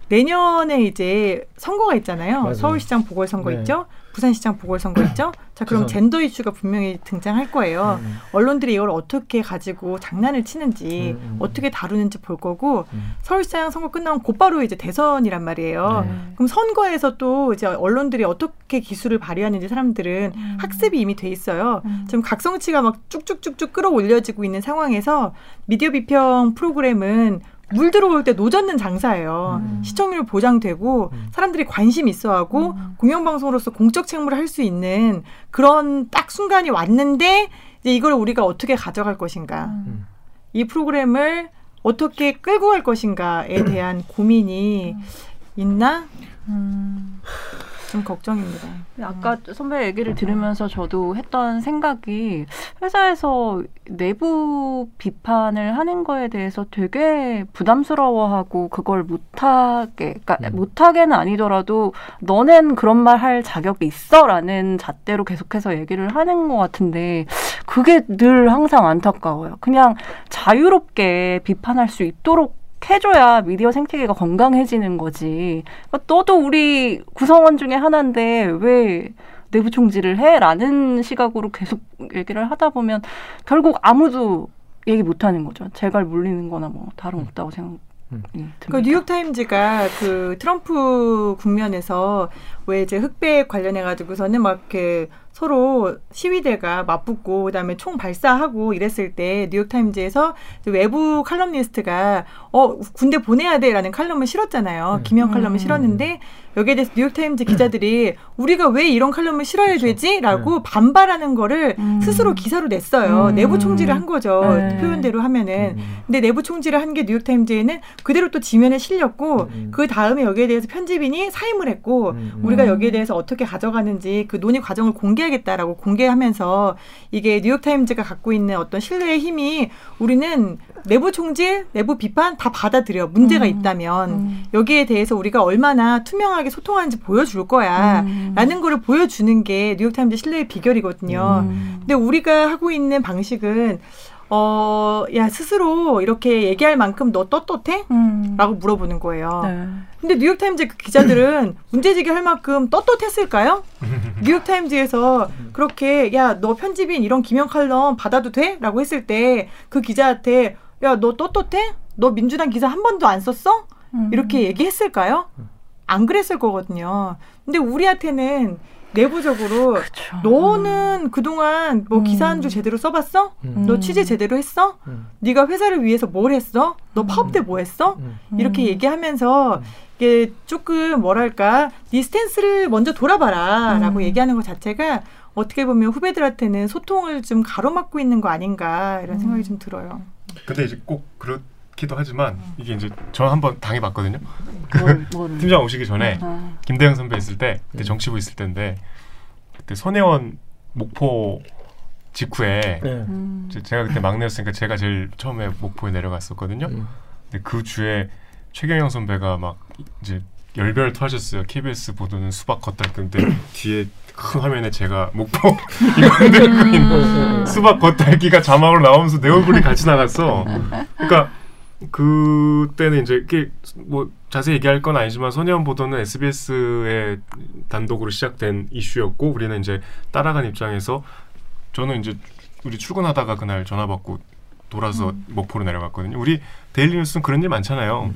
내년에 이제 선거가 있잖아요. 맞아요. 서울시장 보궐선거 네. 있죠? 부산시장 보궐선거 있죠? 자, 그럼 젠더 이슈가 분명히 등장할 거예요. 음. 언론들이 이걸 어떻게 가지고 장난을 치는지, 음, 음. 어떻게 다루는지 볼 거고, 음. 서울시장 선거 끝나면 곧바로 이제 대선이란 말이에요. 네. 그럼 선거에서 또 이제 언론들이 어떻게 기술을 발휘하는지 사람들은 학습이 이미 돼 있어요. 음. 지금 각성치가 막 쭉쭉쭉쭉 끌어올려지고 있는 상황에서 미디어 비평 프로그램은 물 들어올 때 노젓는 장사예요. 음. 시청률 보장되고 음. 사람들이 관심 있어하고 음. 공영방송으로서 공적 책무를 할 수 있는 그런 딱 순간이 왔는데 이제 이걸 우리가 어떻게 가져갈 것인가. 음. 이 프로그램을 어떻게 끌고 갈 것인가에 대한 고민이 있나? 음. 좀 걱정입니다. 아까 선배 얘기를 들으면서 저도 했던 생각이 회사에서 내부 비판을 하는 거에 대해서 되게 부담스러워하고 그걸 못하게, 그러니까 음. 못하게는 아니더라도 너넨 그런 말 할 자격이 있어라는 잣대로 계속해서 얘기를 하는 것 같은데 그게 늘 항상 안타까워요. 그냥 자유롭게 비판할 수 있도록 해줘야 미디어 생태계가 건강해지는 거지. 그러니까 너도 우리 구성원 중에 하나인데 왜 내부 총질을 해? 라는 시각으로 계속 얘기를 하다 보면 결국 아무도 얘기 못 하는 거죠. 제갈 물리는 거나 뭐 다름없다고 생각이 듭니다. 그 뉴욕타임즈가 그 트럼프 국면에서 왜 이제 흑백 관련해 가지고서는 막 이렇게 서로 시위대가 맞붙고 그다음에 총 발사하고 이랬을 때 뉴욕타임즈에서 외부 칼럼니스트가 어 군대 보내야 돼라는 칼럼을 실었잖아요. 김영 칼럼을 음. 실었는데 여기에 대해서 뉴욕타임즈 기자들이 우리가 왜 이런 칼럼을 실어야 되지?라고 네. 반발하는 거를 음. 스스로 기사로 냈어요. 음. 내부 총질을 한 거죠. 네. 표현대로 하면은. 음. 근데 내부 총질을 한 게 뉴욕타임즈에는 그대로 또 지면에 실렸고 음. 그 다음에 여기에 대해서 편집인이 사임을 했고 음. 우리가 음. 여기에 대해서 어떻게 가져가는지 그 논의 과정을 공개 하겠다라고 공개하면서 이게 뉴욕타임즈가 갖고 있는 어떤 신뢰의 힘이 우리는 내부 총질, 내부 비판 다 받아들여 문제가 음. 있다면 음. 여기에 대해서 우리가 얼마나 투명하게 소통하는지 보여줄 거야 음. 라는 거를 보여주는 게 뉴욕타임즈 신뢰의 비결이거든요. 음. 근데 우리가 하고 있는 방식은 어, 야, 스스로 이렇게 얘기할 만큼 너 떳떳해? 음. 라고 물어보는 거예요. 네. 근데 뉴욕타임즈 그 기자들은 문제제기 할 만큼 떳떳했을까요? 뉴욕타임즈에서 그렇게 야, 너 편집인 이런 기명 칼럼 받아도 돼? 라고 했을 때 그 기자한테 야, 너 떳떳해? 너 민주당 기사 한 번도 안 썼어? 음. 이렇게 얘기했을까요? 안 그랬을 거거든요. 근데 우리한테는 내부적으로 그쵸. 너는 그동안 뭐 음. 기사 한 줄 제대로 써봤어? 음. 너 취재 제대로 했어? 음. 네가 회사를 위해서 뭘 했어? 너 파업 때 뭐 했어? 음. 이렇게 음. 얘기하면서 이게 조금 뭐랄까 네 스탠스를 먼저 돌아봐라라고 음. 얘기하는 것 자체가 어떻게 보면 후배들한테는 소통을 좀 가로막고 있는 거 아닌가 이런 생각이 좀 들어요. 근데 이제 꼭 그렇 기도 하지만 이게 이제 저 한번 당해봤거든요. 뭘, 뭐를. 팀장 오시기 전에 아. 김대영 선배 있을 때 음. 그때 정치부 있을 때인데 그때 손혜원 목포 직후에 네. 음. 제가 그때 막내였으니까 제가 제일 처음에 목포에 내려갔었거든요. 음. 근데 그 주에 최경영 선배가 막 이제 열별 토하셨어요. KBS 보도는 수박 겉핥기 근데 뒤에 큰 화면에 제가 목포 이거 흔들고 있는 수박 겉핥기가 자막으로 나오면서 내 얼굴이 같이 나갔어. 그러니까 그때는 이제 이게 뭐 자세히 얘기할 건 아니지만 소년 보도는 SBS의 단독으로 시작된 이슈였고 우리는 이제 따라간 입장에서 저는 이제 우리 출근하다가 그날 전화 받고 돌아서 목포로 내려갔거든요. 우리 daily 뉴스는 그런 일 많잖아요.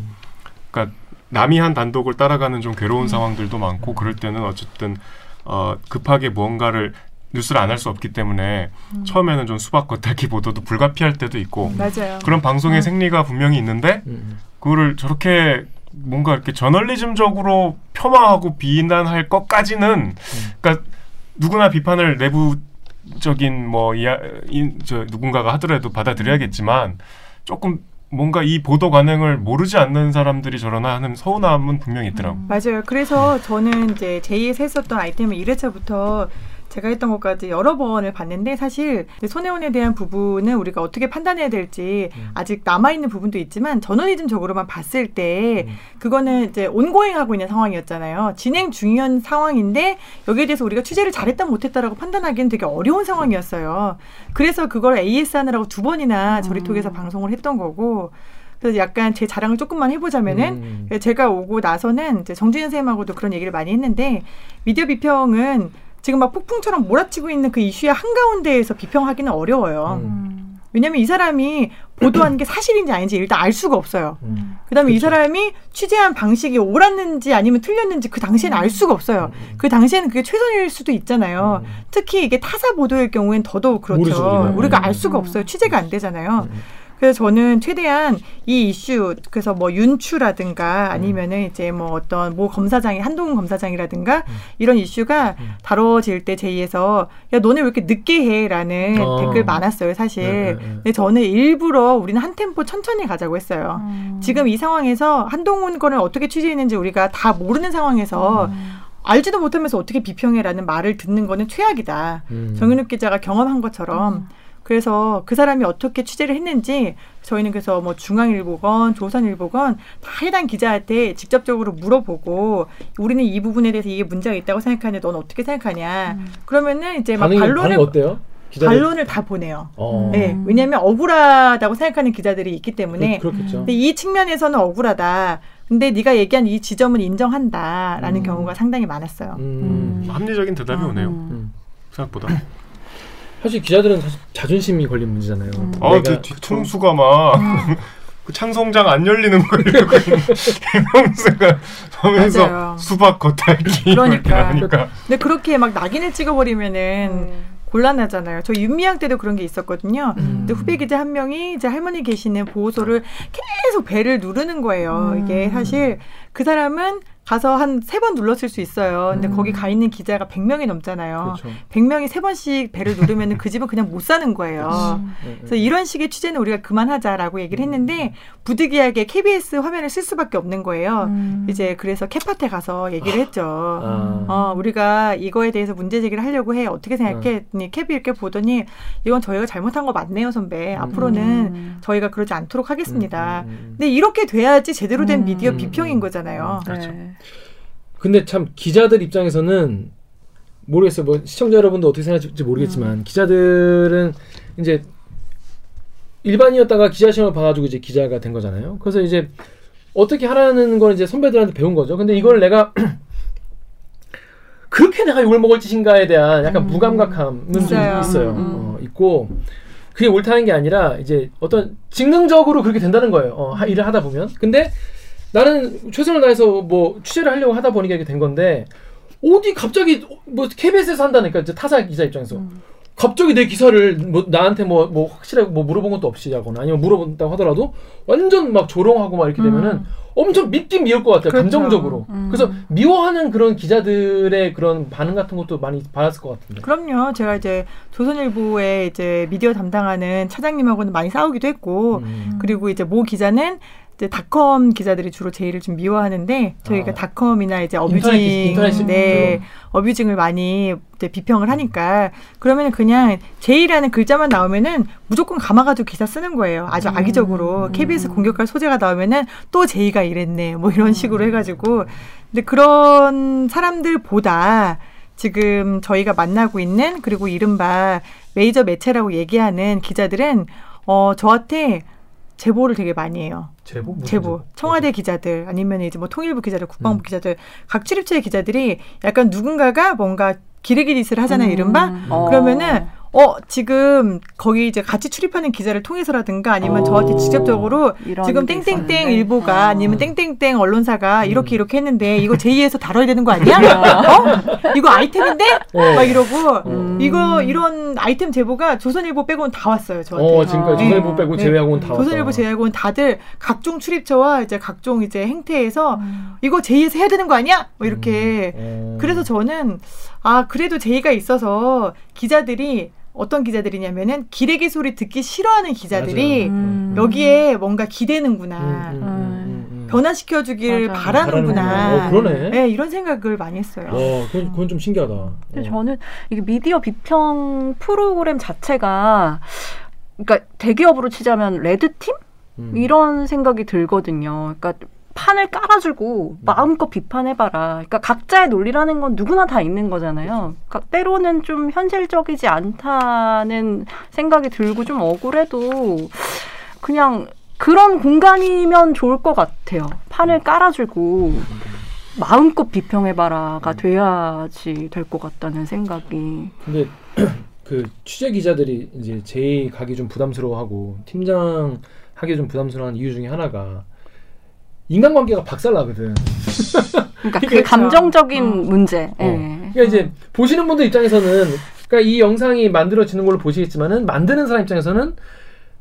그러니까 남이 한 단독을 따라가는 좀 괴로운 상황들도 많고 그럴 때는 어쨌든 어, 급하게 무언가를 뉴스를 안 할 수 없기 때문에 처음에는 좀 수박 겉핥기 보도도 불가피할 때도 있고 맞아요. 그런 방송의 음. 생리가 분명히 있는데 음. 그거를 저렇게 뭔가 이렇게 저널리즘적으로 폄하하고 비난할 것까지는 그러니까 누구나 비판을 내부적인 뭐 이야 인, 저 누군가가 하더라도 받아들여야겠지만 조금 뭔가 이 보도 관행을 모르지 않는 사람들이 저러나 하는 서운함은 분명히 있더라고. 맞아요. 그래서 저는 이제 제2에서 했었던 아이템을 1회차부터 제가 했던 것까지 여러 번을 봤는데 사실 손해원에 대한 부분은 우리가 어떻게 판단해야 될지 아직 남아있는 부분도 있지만 저널리즘적으로만 봤을 때 그거는 이제 온고잉하고 있는 상황이었잖아요. 진행 중이한 상황인데 여기에 대해서 우리가 취재를 잘했다 못했다라고 판단하기는 되게 어려운 상황이었어요. 그래서 그걸 AS 하느라고 두 번이나 저리톡에서 방송을 했던 거고 그래서 약간 제 자랑을 조금만 해보자면은 음. 제가 오고 나서는 이제 정준현 선생님하고도 그런 얘기를 많이 했는데 미디어 비평은 지금 막 폭풍처럼 몰아치고 있는 그 이슈의 한가운데에서 비평하기는 어려워요. 음. 왜냐면 이 사람이 보도한 게 사실인지 아닌지 일단 알 수가 없어요. 음. 그다음에 이 그렇죠. 사람이 취재한 방식이 옳았는지 아니면 틀렸는지 그 당시에는 알 수가 없어요. 음. 그 당시에는 그게 최선일 수도 있잖아요. 특히 이게 타사 보도일 경우엔 더더욱 그렇죠. 모르죠, 우리가. 우리가 음. 알 수가 없어요. 취재가 안 되잖아요. 그래서 저는 최대한 이 이슈 그래서 뭐 윤추라든가 아니면은 이제 뭐 어떤 모 검사장이 한동훈 검사장이라든가 이런 이슈가 다뤄질 때 제의에서 야 너네 왜 이렇게 늦게 해라는 어. 댓글 많았어요 사실. 네, 네, 네. 근데 저는 일부러 우리는 한 템포 천천히 가자고 했어요. 지금 이 상황에서 한동훈 거를 어떻게 취재했는지 우리가 다 모르는 상황에서 알지도 못하면서 어떻게 비평해라는 말을 듣는 거는 최악이다. 음. 정윤욱 기자가 경험한 것처럼 그래서 그 사람이 어떻게 취재를 했는지 저희는 그래서 뭐 중앙일보건 조선일보건 다 해당 기자한테 직접적으로 물어보고 우리는 이 부분에 대해서 이게 문제가 있다고 생각하는데 넌 어떻게 생각하냐 그러면은 이제 막 반응이, 반론을 어때요? 기자들? 반론을 다 보내요. 어. 네, 왜냐하면 억울하다고 생각하는 기자들이 있기 때문에 그, 그렇겠죠. 근데 이 측면에서는 억울하다. 근데 네가 얘기한 이 지점은 인정한다라는 음. 경우가 상당히 많았어요. 음. 합리적인 대답이 오네요. 음. 생각보다. 사실 기자들은 사실 자존심이 걸린 문제잖아요. 아, 내가 그 뒤통수가 막. 그 창성장 안 열리는 걸 이러고 하면서 맞아요. 수박 겉핥기 그러니까. 그러니까 근데 그렇게 막 낙인을 찍어버리면은 곤란하잖아요. 저 윤미향 때도 그런 게 있었거든요. 근데 후배 기자 한 명이 이제 할머니 계시는 보호소를 계속 배를 누르는 거예요. 이게 사실 그 사람은 가서 한 세 번 눌렀을 수 있어요. 근데 거기 가 있는 기자가 100명이 넘잖아요. 그렇죠. 100명이 세 번씩 배를 누르면 그 집은 그냥 못 사는 거예요. 네, 그래서 이런 식의 취재는 우리가 그만하자라고 얘기를 했는데 부득이하게 KBS 화면을 쓸 수밖에 없는 거예요. 이제 그래서 캐팟에 가서 얘기를 했죠. 아. 어, 우리가 이거에 대해서 문제 제기를 하려고 해. 어떻게 생각해? 했더니 캡이 이렇게 보더니 이건 저희가 잘못한 거 맞네요, 선배. 앞으로는 저희가 그러지 않도록 하겠습니다. 근데 이렇게 돼야지 제대로 된 미디어 비평인 거잖아요. 그렇죠. 네. 근데 참 기자들 입장에서는 모르겠어요. 뭐 시청자 여러분도 어떻게 생각할지 모르겠지만 기자들은 이제 일반이었다가 기자 시험을 봐가지고 이제 기자가 된 거잖아요. 그래서 이제 어떻게 하라는 건 이제 선배들한테 배운 거죠. 근데 이걸 내가 그렇게 내가 욕을 먹을 짓인가에 대한 약간 무감각함은 좀 있어요. 있어요. 음. 어, 있고 그게 옳다는 게 아니라 이제 어떤 직능적으로 그렇게 된다는 거예요. 어, 하- 일을 하다 보면. 근데 나는 최선을 다해서 뭐 취재를 하려고 하다 보니까 이렇게 된 건데 어디 갑자기 뭐 KBS에서 한다니까 이제 타사 기자 입장에서 갑자기 내 기사를 뭐 나한테 뭐 뭐 확실하게 뭐 물어본 것도 없이 하거나 아니면 물어본다고 하더라도 완전 막 조롱하고 막 이렇게 되면은 엄청 밉긴 미울 것 같아요 그렇죠. 감정적으로 그래서 미워하는 그런 기자들의 그런 반응 같은 것도 많이 받았을 것 같은데 그럼요. 제가 이제 조선일보에 이제 미디어 담당하는 차장님하고는 많이 싸우기도 했고, 음. 그리고 이제 모 기자는 이제 닷컴 기자들이 주로 제의를 좀 미워하는데 저희가 아. 닷컴이나 이제 어뷰징, 기- 인터넷 네, 어뷰징을 많이 이제 비평을 하니까 그러면 그냥 제의라는 글자만 나오면은 무조건 감아가지고 기사 쓰는 거예요. 아주 악의적으로. KBS 공격할 소재가 나오면은 또 제의가 이랬네, 뭐 이런 식으로 해가지고. 근데 그런 사람들보다 지금 저희가 만나고 있는 그리고 이른바 메이저 매체라고 얘기하는 기자들은 어 저한테 제보를 되게 많이 해요. 제보 무슨 제보. 청와대 기자들 아니면 이제 뭐 통일부 기자들, 국방부 기자들, 각 출입처의 기자들이 약간 누군가가 뭔가 기레기짓을 하잖아요, 이른바. 어. 그러면은 어 지금 거기 이제 같이 출입하는 기자를 통해서라든가 아니면 어. 저한테 직접적으로 지금 게 땡땡땡. 일보가 어. 아니면 땡땡땡 언론사가 음. 이렇게 이렇게 했는데 이거 제2에서 다뤄야 되는 거 아니야? 어? 이거 아이템인데? 어. 막 이러고 음. 이거 이런 아이템 제보가 조선일보 빼고는 다 왔어요 저한테. 어 지금까지 네. 조선일보 빼고 네. 제외하고는 다 조선일보. 제외하고는 다들 각종 출입처와 이제 각종 이제 행태에서 이거 제2에서 해야 되는 거 아니야? 뭐 이렇게 어. 그래서 저는 아 그래도 제의가 있어서 기자들이 어떤 기자들이냐면은 기레기 소리 듣기 싫어하는 기자들이 음. 여기에 뭔가 기대는구나 음, 음, 음, 음. 변화시켜 주길 맞아. 바라는구나. 어, 그러네. 네, 이런 생각을 많이 했어요. 어, 그건, 그건 좀 신기하다. 근데 어. 저는 이게 미디어 비평 프로그램 자체가 그러니까 대기업으로 치자면 레드팀 음. 이런 생각이 들거든요. 그러니까 판을 깔아주고 마음껏 비판해봐라. 그러니까 각자의 논리라는 건 누구나 다 있는 거잖아요. 그러니까 때로는 좀 현실적이지 않다는 생각이 들고 좀 억울해도 그냥 그런 공간이면 좋을 것 같아요. 판을 깔아주고 마음껏 비평해봐라가 돼야지 될 것 같다는 생각이. 근데 그 취재 기자들이 이제 제의 가기 좀 부담스러워하고 팀장 하기 좀 부담스러워하는 이유 중에 하나가 인간관계가 박살나거든. 그러니까 그. 감정적인 어. 문제. 어. 예. 그러니까 이제 보시는 분들 입장에서는 그러니까 이 영상이 만들어지는 걸로 보시겠지만은 만드는 사람 입장에서는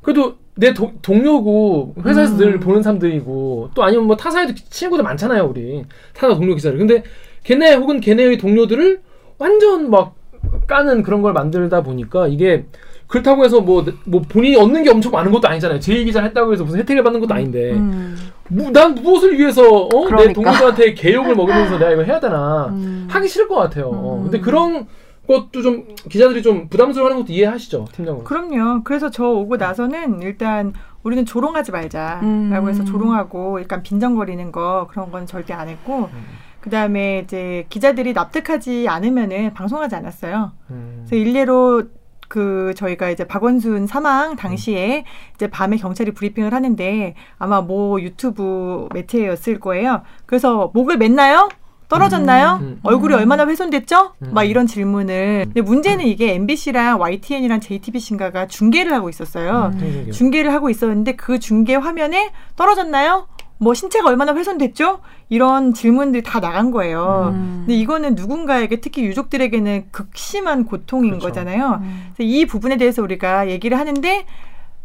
그래도 내 도- 동료고 회사에서 음. 늘 보는 사람들이고 또 아니면 뭐 타사에도 친구들 많잖아요 우리 타사 동료 기자들 근데 걔네 혹은 걔네의 동료들을 완전 막 까는 그런 걸 만들다 보니까 이게 그렇다고 해서 뭐, 뭐 본인이 얻는 게 엄청 많은 것도 아니잖아요 제이 기자 했다고 해서 무슨 혜택을 받는 것도 아닌데 음. 무, 난 무엇을 위해서 어? 내 그러니까. 동료들한테 개욕을 먹으면서 내가 이거 해야 되나 음. 하기 싫을 것 같아요. 어, 음. 근데 그런 것도 좀 기자들이 좀 부담스러워하는 것도 이해하시죠, 팀장으로. 그럼요. 그래서 저 오고 나서는 일단 우리는 조롱하지 말자라고 음. 해서 조롱하고 약간 빈정거리는 거 그런 건 절대 안 했고 그 다음에 이제 기자들이 납득하지 않으면은 방송하지 않았어요. 음. 그래서 일례로 그 저희가 이제 박원순 사망 당시에 이제 밤에 경찰이 브리핑을 하는데 아마 뭐 유튜브 매체였을 거예요. 그래서 목을 맸나요? 떨어졌나요? 음. 얼굴이 얼마나 훼손됐죠? 음. 막 이런 질문을. 근데 문제는 이게 MBC랑 YTN이랑 JTBC인가가 중계를 하고 있었어요. 음. 중계를 하고 있었는데 그 중계 화면에 떨어졌나요? 뭐 신체가 얼마나 훼손됐죠? 이런 질문들이 다 나간 거예요. 음. 근데 이거는 누군가에게 특히 유족들에게는 극심한 고통인 그렇죠. 거잖아요. 음. 그래서 이 부분에 대해서 우리가 얘기를 하는데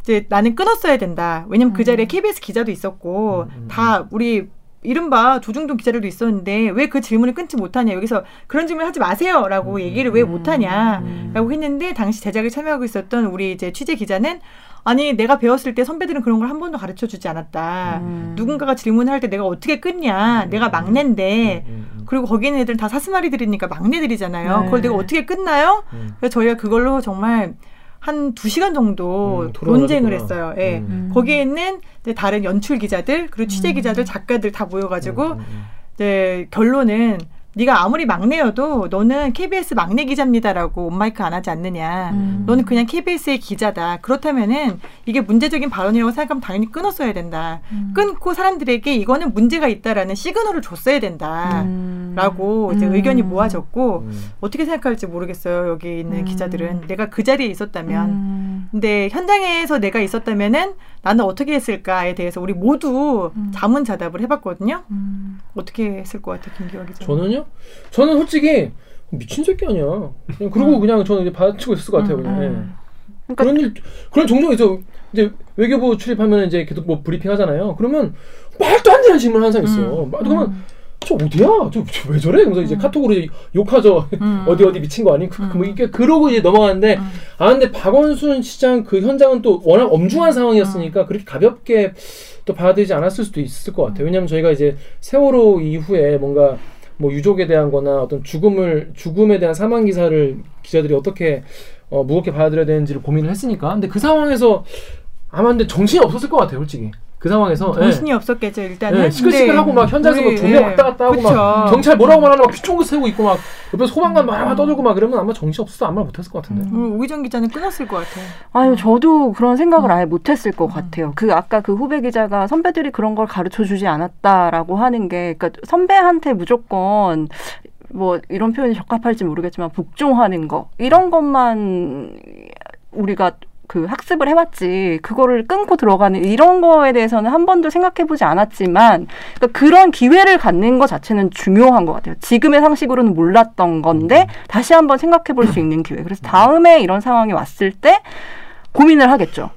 이제 나는 끊었어야 된다. 왜냐면 그 자리에 KBS 기자도 있었고 음, 음, 다 우리 이른바 조중동 기자들도 있었는데 왜 그 질문을 끊지 못하냐 여기서 그런 질문 하지 마세요라고 음, 얘기를 왜 못하냐라고 음. 했는데 당시 제작에 참여하고 있었던 우리 이제 취재 기자는 아니 내가 배웠을 때 선배들은 그런 걸 한 번도 가르쳐 주지 않았다 음. 누군가가 질문을 할때 내가 어떻게 끊냐 내가 막내인데 음, 음, 그리고 거기 있는 애들은 다 사스마리들이니까 막내들이잖아요 네. 그걸 내가 어떻게 끝나요 음. 그래서 저희가 그걸로 정말 한 두 시간 정도 음, 논쟁을. 했어요. 예. 음. 거기에 있는 이제 다른 연출 기자들 그리고 취재 음. 기자들 작가들 다 모여가지고 음, 음, 이제 결론은 네가 아무리 막내여도 너는 KBS 막내 기자입니다라고 온마이크 안 하지 않느냐. 음. 너는 그냥 KBS의 기자다. 그렇다면은 이게 문제적인 발언이라고 생각하면 당연히 끊었어야 된다. 음. 끊고 사람들에게 이거는 문제가 있다라는 시그널을 줬어야 된다. 음. 라고 이제 음. 의견이 모아졌고 음. 어떻게 생각할지 모르겠어요. 여기 있는 음. 기자들은 내가 그 자리에 있었다면 음. 근데 현장에서 내가 있었다면은 나는 어떻게 했을까에 대해서 우리 모두 음. 자문자답을 해봤거든요. 음. 어떻게 했을 것 같아, 김기화 기자? 저는요? 저는 솔직히 미친 새끼 아니야. 그냥 그러고 그냥 저는 이제 받아치고 있을 것 같아요. 음, 그냥. 예. 음. 그러니까 그런 일, 그런 종종 있어. 이제 외교부 출입하면 이제 계속 뭐 브리핑 하잖아요. 그러면 말도 안 되는 질문 항상 있어. 음. 말- 그러면 저 어디야? 저 왜 저래? 그래서 이제 카톡으로 이제 욕하죠. 음. 어디 어디 미친 거 아니? 그, 그, 뭐 음. 이게 그러고 이제 넘어가는데 음. 아 근데 박원순 시장 그 현장은 또 워낙 엄중한 상황이었으니까 그렇게 가볍게 또 받아들이지 않았을 수도 있을 것 같아요. 왜냐하면 저희가 이제 세월호 이후에 뭔가 뭐 유족에 대한거나 어떤 죽음을 죽음에 대한 사망 기사를 기자들이 어떻게 어, 무겁게 받아들여야 되는지를 고민을 했으니까. 근데 그 상황에서 아마 근데 정신이 없었을 것 같아요, 솔직히. 그 상황에서 예. 정신이 없었겠죠 일단은. 예, 시끌시끌하고 막 현장에서 막 우리, 조명 예. 왔다 갔다 하고 막 그쵸. 경찰 뭐라고 말하나 막 피쫑긋 세우고 있고 막 옆에서 소방관 막 떠들고 막 그러면 아마 정신 없어서 아무 말 못했을 것 같은데. 음, 오기정 기자는 끊었을 것 같아. 아유, 저도 그런 생각을 아예 못했을 것 같아요. 그 아까 그 후배 기자가 선배들이 그런 걸 가르쳐 주지 않았다라고 하는 게, 그러니까 선배한테 무조건 뭐 이런 표현이 적합할지 모르겠지만 복종하는 거 이런 것만 우리가 그 학습을 해왔지 그거를 끊고 들어가는 이런 거에 대해서는 한 번도 생각해보지 않았지만 그러니까 그런 기회를 갖는 것 자체는 중요한 것 같아요. 지금의 상식으로는 몰랐던 건데 다시 한번 생각해볼 수 있는 기회. 그래서 다음에 이런 상황이 왔을 때 고민을 하겠죠.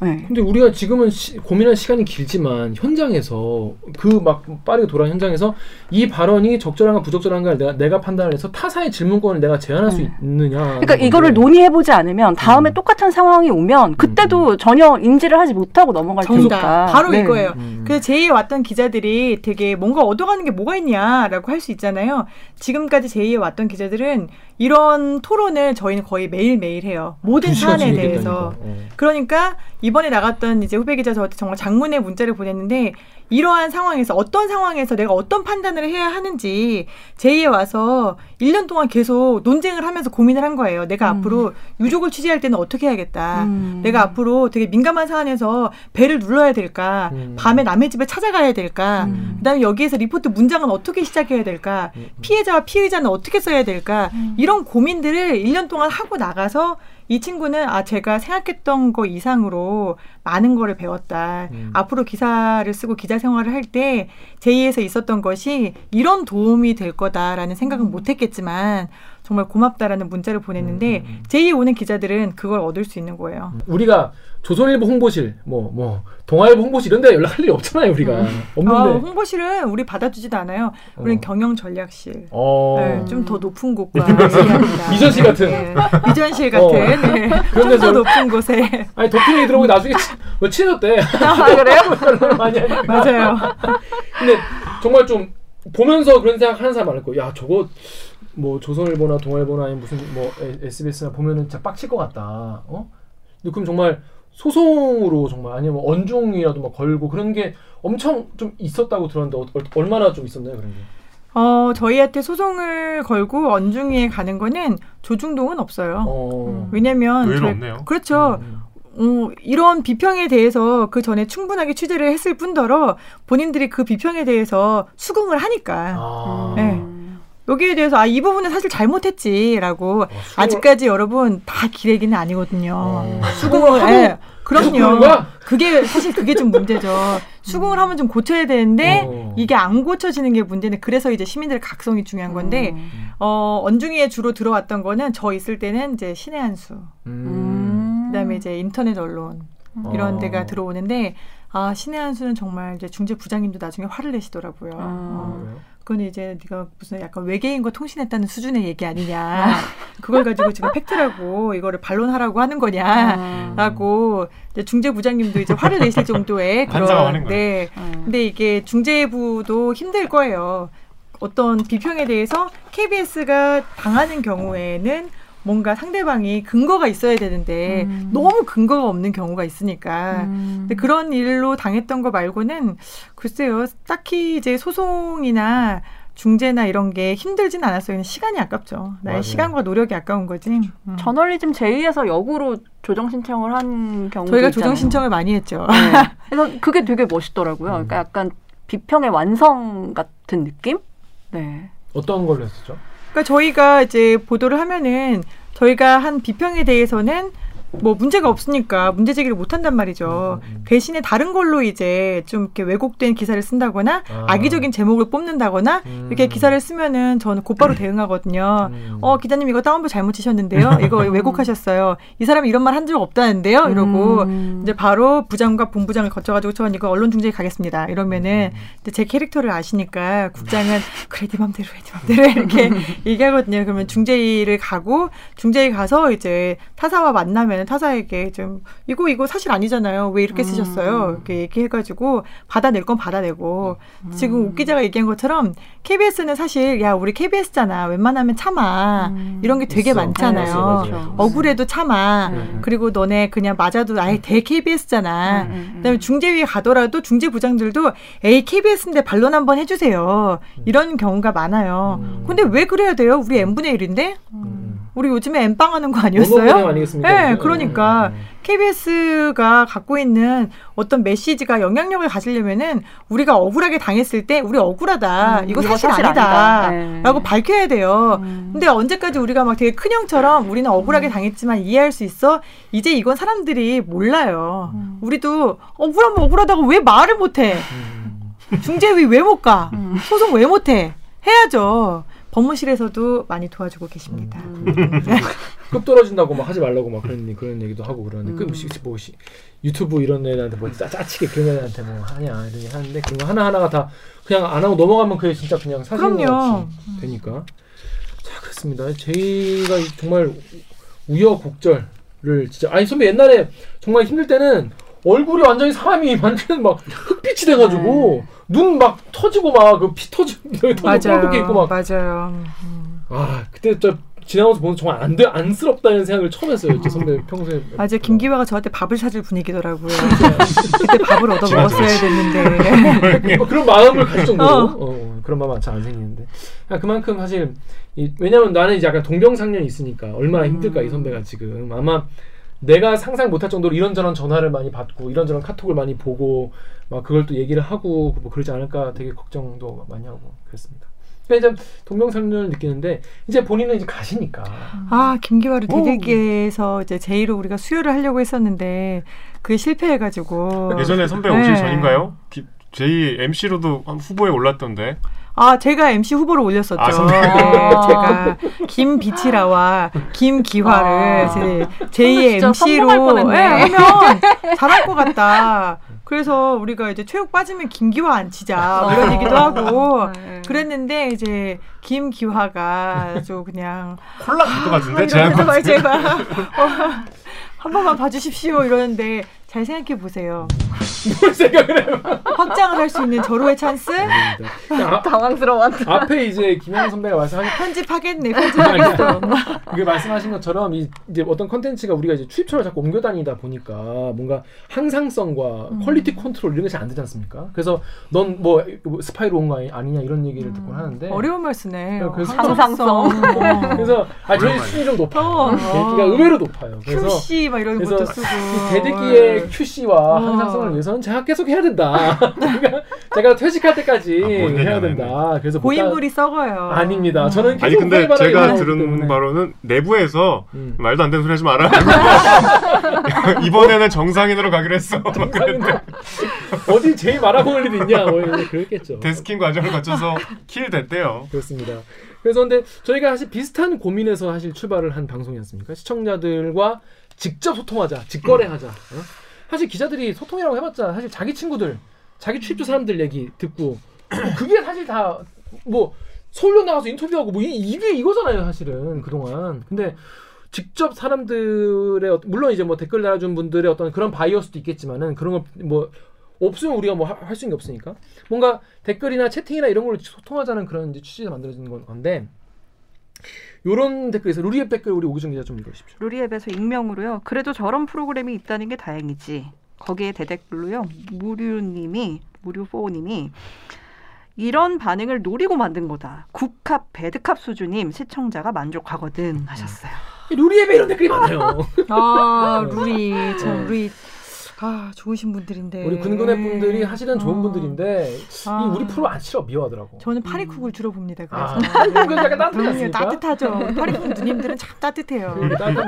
네. 근데 우리가 지금은 시, 고민할 시간이 길지만 현장에서 그 막 빠르게 돌아가는 현장에서 이 발언이 적절한가 부적절한가를 내가 내가 판단을 해서 타사의 질문권을 내가 제한할 수 네. 있느냐. 그러니까 이거를 논의해 보지 않으면 다음에 음. 똑같은 상황이 오면 그때도 전혀 인지를 하지 못하고 넘어갈 정답. 테니까. 바로 네. 이거예요. 음. 그 제2에 왔던 기자들이 되게 뭔가 얻어가는 게 뭐가 있냐라고 할 수 있잖아요. 지금까지 제2에 왔던 기자들은 이런 토론을 저희는 거의 매일 매일 해요. 모든 사안에. 대해서. 어. 그러니까 이번에 나갔던 이제 후배 기자 저한테 정말 장문의 문자를 보냈는데 이러한 상황에서 어떤 상황에서 내가 어떤 판단을 해야 하는지 제2에 와서 1년 동안 계속 논쟁을 하면서 고민을 한 거예요. 내가 앞으로 유족을 취재할 때는 어떻게 해야겠다. 음. 내가 앞으로 되게 민감한 사안에서 배를 눌러야 될까? 음. 밤에 남의 집에 찾아가야 될까? 음. 그다음에 여기에서 리포트 문장은 어떻게 시작해야 될까? 음. 피해자와 피의자는 어떻게 써야 될까? 이런 고민들을 1년 동안 하고 나가서 이 친구는 아 제가 생각했던 거 이상으로 많은 거를 배웠다. 음. 앞으로 기사를 쓰고 기자 생활을 할 때 제2에서 있었던 것이 이런 도움이 될 거다라는 생각은 못 했겠지만 정말 고맙다라는 문자를 보냈는데 음, 음, 음. 제2에 오는 기자들은 그걸 얻을 수 있는 거예요. 우리가 조선일보 홍보실, 뭐뭐 동아일보 홍보실 이런 데 연락할 일이 없잖아요, 우리가. 아, 없는데. 홍보실은 우리 받아주지도 않아요. 우리는 어. 경영 전략실. 어. 네, 좀더 높은 곳과 얘기합니다. 미전실 같은. 네, 미전실 같은. 어. 네, 그런 좀 데서- 더 높은 곳에. 아니 덕분에 들어오고 나중에 치, 뭐 친해졌대. 아, 그래요? 맞아요. 근데 정말 좀 보면서 그런 생각 하는 사람 많을 거야. 야 저거 뭐 조선일보나 동아일보나 아니면 무슨 뭐 에- SBS나 보면은 진짜 빡칠 것 같다. 어? 근데 그럼 정말 소송으로 정말 아니면 뭐 언중이라도 막 걸고 그런 게 엄청 좀 있었다고 들었는데 어, 얼- 얼마나 좀 있었나요 그런 게? 어, 저희한테 소송을 걸고 언중위에 가는 거는 조중동은 없어요. 어. 왜냐면 저희- 없네요. 그렇죠. 음, 어, 이런 비평에 대해서 그 전에 충분하게 취재를 했을 뿐더러 본인들이 그 비평에 대해서 수긍을 하니까 아. 네. 여기에 대해서 아 이 부분은 사실 잘못했지라고 어, 수긍을- 아직까지 여러분 다 기레기는 아니거든요. 어. 수긍을 하고 예, 그럼요. 거야? 그게 사실 그게 좀 문제죠. 수긍을 하면 좀 고쳐야 되는데 어. 이게 안 고쳐지는 게 문제는 그래서 이제 시민들의 각성이 중요한 건데 어, 언중위에 주로 들어왔던 거는 저 있을 때는 이제 신의 한수, 음. 그다음에 이제 인터넷 언론 이런 어. 데가 들어오는데 아 신의 한수는 정말 이제 중재 부장님도 나중에 화를 내시더라고요. 아. 어. 그건 이제 네가 무슨 약간 외계인과 통신했다는 수준의 얘기 아니냐. 그걸 가지고 지금 팩트라고 이거를 반론하라고 하는 거냐라고 이제 중재 부장님도 이제 화를 내실 정도의 그런 네. 음. 근데 이게 중재부도 힘들 거예요. 어떤 비평에 대해서 KBS가 당하는 경우에는 뭔가 상대방이 근거가 있어야 되는데 음. 너무 근거가 없는 경우가 있으니까 음. 근데 그런 일로 당했던 거 말고는 글쎄요 딱히 이제 소송이나 중재나 이런 게 힘들진 않았어요. 그냥 시간이 아깝죠. 나의 맞아요. 시간과 노력이 아까운 거지. 음. 저널리즘 제2에서 역으로 조정 신청을 한 경우도 저희가 있잖아요. 조정 신청을 많이 했죠. 네. 그래서 그게 되게 멋있더라고요. 그러니까 약간 비평의 완성 같은 느낌? 네. 어떤 걸로 했었죠? 그러니까 저희가 이제 보도를 하면은 저희가 한 비평에 대해서는 뭐 문제가 없으니까 문제 제기를 못 한단 말이죠. 음, 음. 대신에 다른 걸로 이제 좀 이렇게 왜곡된 기사를 쓴다거나 아. 악의적인 제목을 뽑는다거나 음. 이렇게 기사를 쓰면은 저는 곧바로 대응하거든요. 음. 어 기자님 이거 다운표 잘못 치셨는데요. 이거 왜곡하셨어요. 이 사람이 이런 말 한 적 없다는데요. 이러고 음. 이제 바로 부장과 본부장을 거쳐가지고 전 이거 언론 중재에 가겠습니다. 이러면은 음. 이제 제 캐릭터를 아시니까 국장은 그래 네 맘대로 해, 네 맘대로 해 이렇게 얘기하거든요. 그러면 중재를 가고 중재에 가서 이제 타사와 만나면 타사에게 좀 이거 이거 사실 아니잖아요. 왜 이렇게 쓰셨어요? 이렇게 얘기해가지고 받아낼 건 받아내고 지금 옥 기자가 얘기한 것처럼 KBS는 사실 야 우리 KBS잖아. 웬만하면 참아 이런 게 되게 있어. 많잖아요. 있어, 맞아요. 억울해도 참아. 음. 그리고 너네 그냥 맞아도 아예 대 KBS잖아. 음, 음, 그다음에 중재위에 가더라도 중재 부장들도 에이 KBS인데 반론 한번 해주세요. 이런 경우가 많아요. 음. 근데 왜 그래야 돼요? 우리 n 분의 1인데 음. 우리 요즘에 엠빵 하는 거 아니었어요? 아니겠습니까? 네, 네. 그러니까 네. KBS가 갖고 있는 어떤 메시지가 영향력을 가지려면은 우리가 억울하게 당했을 때 우리 억울하다. 음, 이거 이거 사실, 사실 아니다. 아니다. 네. 라고 밝혀야 돼요. 음. 근데 언제까지 우리가 막 되게 큰 형처럼 우리는 억울하게 당했지만 이해할 수 있어? 이제 이건 사람들이 몰라요. 음. 우리도 억울하면 억울하다고 왜 말을 못 해? 음. 중재위 왜 못 가? 음. 소송 왜 못 해? 해야죠. 법무실에서도 많이 도와주고 계십니다. 급 떨어진다고 막 하지 말라고 막 그런 그런 얘기도 하고 그러는데 음. 그 시- 뭐 시- 유튜브 이런 애들한테 뭐 짜, 짜치게 그런 애들한테 뭐 하냐 이런 얘기 하는데 그런 거 하나 하나가 다 그냥 안 하고 넘어가면 그게 진짜 그냥. 같이 되니까 자 그렇습니다. 저희가 이 정말 우여곡절을 진짜 아니 선배 옛날에 정말 힘들 때는 얼굴이 완전히 사람이 완전 막 흑빛이 돼가지고 눈 막 터지고 막 그 피 터지고 뻘겋게 있고 막 맞아요. 아 그때 저 지나가면서 보면 정말 안 돼, 안쓰럽다는 생각을 처음 했어요. 제 선배 평소에. 맞아 김기화가 저한테 밥을 사줄 분위기더라고요. 그때 밥을 얻어 먹었어야 됐는데. 뭐 그런 마음을 가질 정도로 어. 어, 그런 마음 잘안 생기는데 아, 그만큼 사실 이, 왜냐면 나는 이제 약간 동병상련이 있으니까 얼마나 힘들까 이 선배가 지금 아마 내가 상상 못할 정도로 이런저런 전화를 많이 받고 이런저런 카톡을 많이 보고 막 그걸 또 얘기를 하고 뭐 그러지 않을까 되게 걱정도 많이 하고 그랬습니다. 그러니까 이제 동병상련을 느끼는데 이제 본인은 이제 가시니까 아 김기화를 오. 대들기에서 이제 제의로 우리가 수요를 하려고 했었는데 그게 실패해가지고. 예전에 선배 네. 오시기 전인가요? 기- 제2 MC로도 후보에 올랐던데. 아 제가 MC 후보로 올렸었죠. 아. 네, 제가 김비치라와 김기화를 아. 제 제2의 진짜 성공할 MC로 뻔했네. 하면 잘할 것 같다. 그래서 우리가 이제 체육 빠지면 김기화 안 치자 뭐 이런 얘기도 하고 네. 그랬는데 이제 김기화가 아주 그냥 콜라 갈것 같은데? 아, 같은. 제발 어, 한 번만 봐주십시오 이러는데 잘 생각해 보세요. 뭘 생각을 해요? 확장을 할 수 있는 절호의 찬스 아, 당황스러워. 앞에 이제 김양 선배가 말씀하신 편집하겠네 편집하겠어. 그 말씀하신 것처럼 이, 이제 어떤 컨텐츠가 우리가 이제 출입처를 자꾸 옮겨 다니다 보니까 뭔가 항상성과 음. quality control 이런 게 잘 안 되지 않습니까? 그래서 넌 뭐 스파이로 온 거 아니냐 이런 얘기를 듣곤 하는데 어려운 말 쓰네. 네, 그래서 항상성. 어. 그래서 아 저희 수준이 좀 높아요. 어. 댓읽기가 의외로 높아요. 그래서 QC 막 이런 그래서 것도 쓰고. 이 댓읽기의 QC와 어. 항상성을 위해서는 제가 계속 해야 된다. 제가, 제가 퇴직할 때까지 아, 뭔 해야 된다. 그래서 못 고인물이 썩어요. 가- 아닙니다. 저는 계속 아니 근데 제가 들은 때문에. 바로는 내부에서 음. 말도 안 되는 소리 하지 마라. 이번에는 정상인으로 가기로 했어. 어디 제일 말아먹을 일이 있냐 뭐 그랬겠죠. 데스킹 과정을 거쳐서 킬 됐대요. 그렇습니다. 그래서 근데 저희가 사실 비슷한 고민에서 사실 출발을 한 방송이었습니까? 시청자들과 직접 소통하자, 직거래하자. 어? 사실 기자들이 소통이라고 해봤자 사실 자기 친구들, 자기 출입처 사람들 얘기 듣고 뭐 그게 사실 다 뭐 서울역 나가서 인터뷰하고 뭐 이, 이게 이거잖아요, 사실은 그동안. 근데 직접 사람들의 어- 물론 이제 뭐 댓글 달아준 분들의 어떤 그런 바이어스도 있겠지만은 그런 거뭐 없으면 우리가 뭐 할 수 있는 게 없으니까 뭔가 댓글이나 채팅이나 이런 걸로 소통하자는 그런 이제 취지에서 만들어진 건- 건데 요런 댓글에서 루리앱 댓글 우리 오기정 기자 좀 읽어주십시오. 루리앱에서 익명으로요. 그래도 저런 프로그램이 있다는 게 다행이지. 거기에 대댓글로요. 무류님이 무류포님이 이런 반응을 노리고 만든 거다. 국캅 배드캅 수준임 시청자가 만족하거든 하셨어요. 이 루리앱에 이런 댓글이 많아요. 아 루리 참 네. 루리 아 좋으신 분들인데. 우리 근근의 분들이 사실은 좋은 어. 분들인데 아. 이 우리 프로 안 싫어 미워하더라고. 저는 파리쿡을 주로 봅니다. 아, 그래서 약간 않습니까? 따뜻하죠. 파리쿡 누님들은 참 따뜻해요.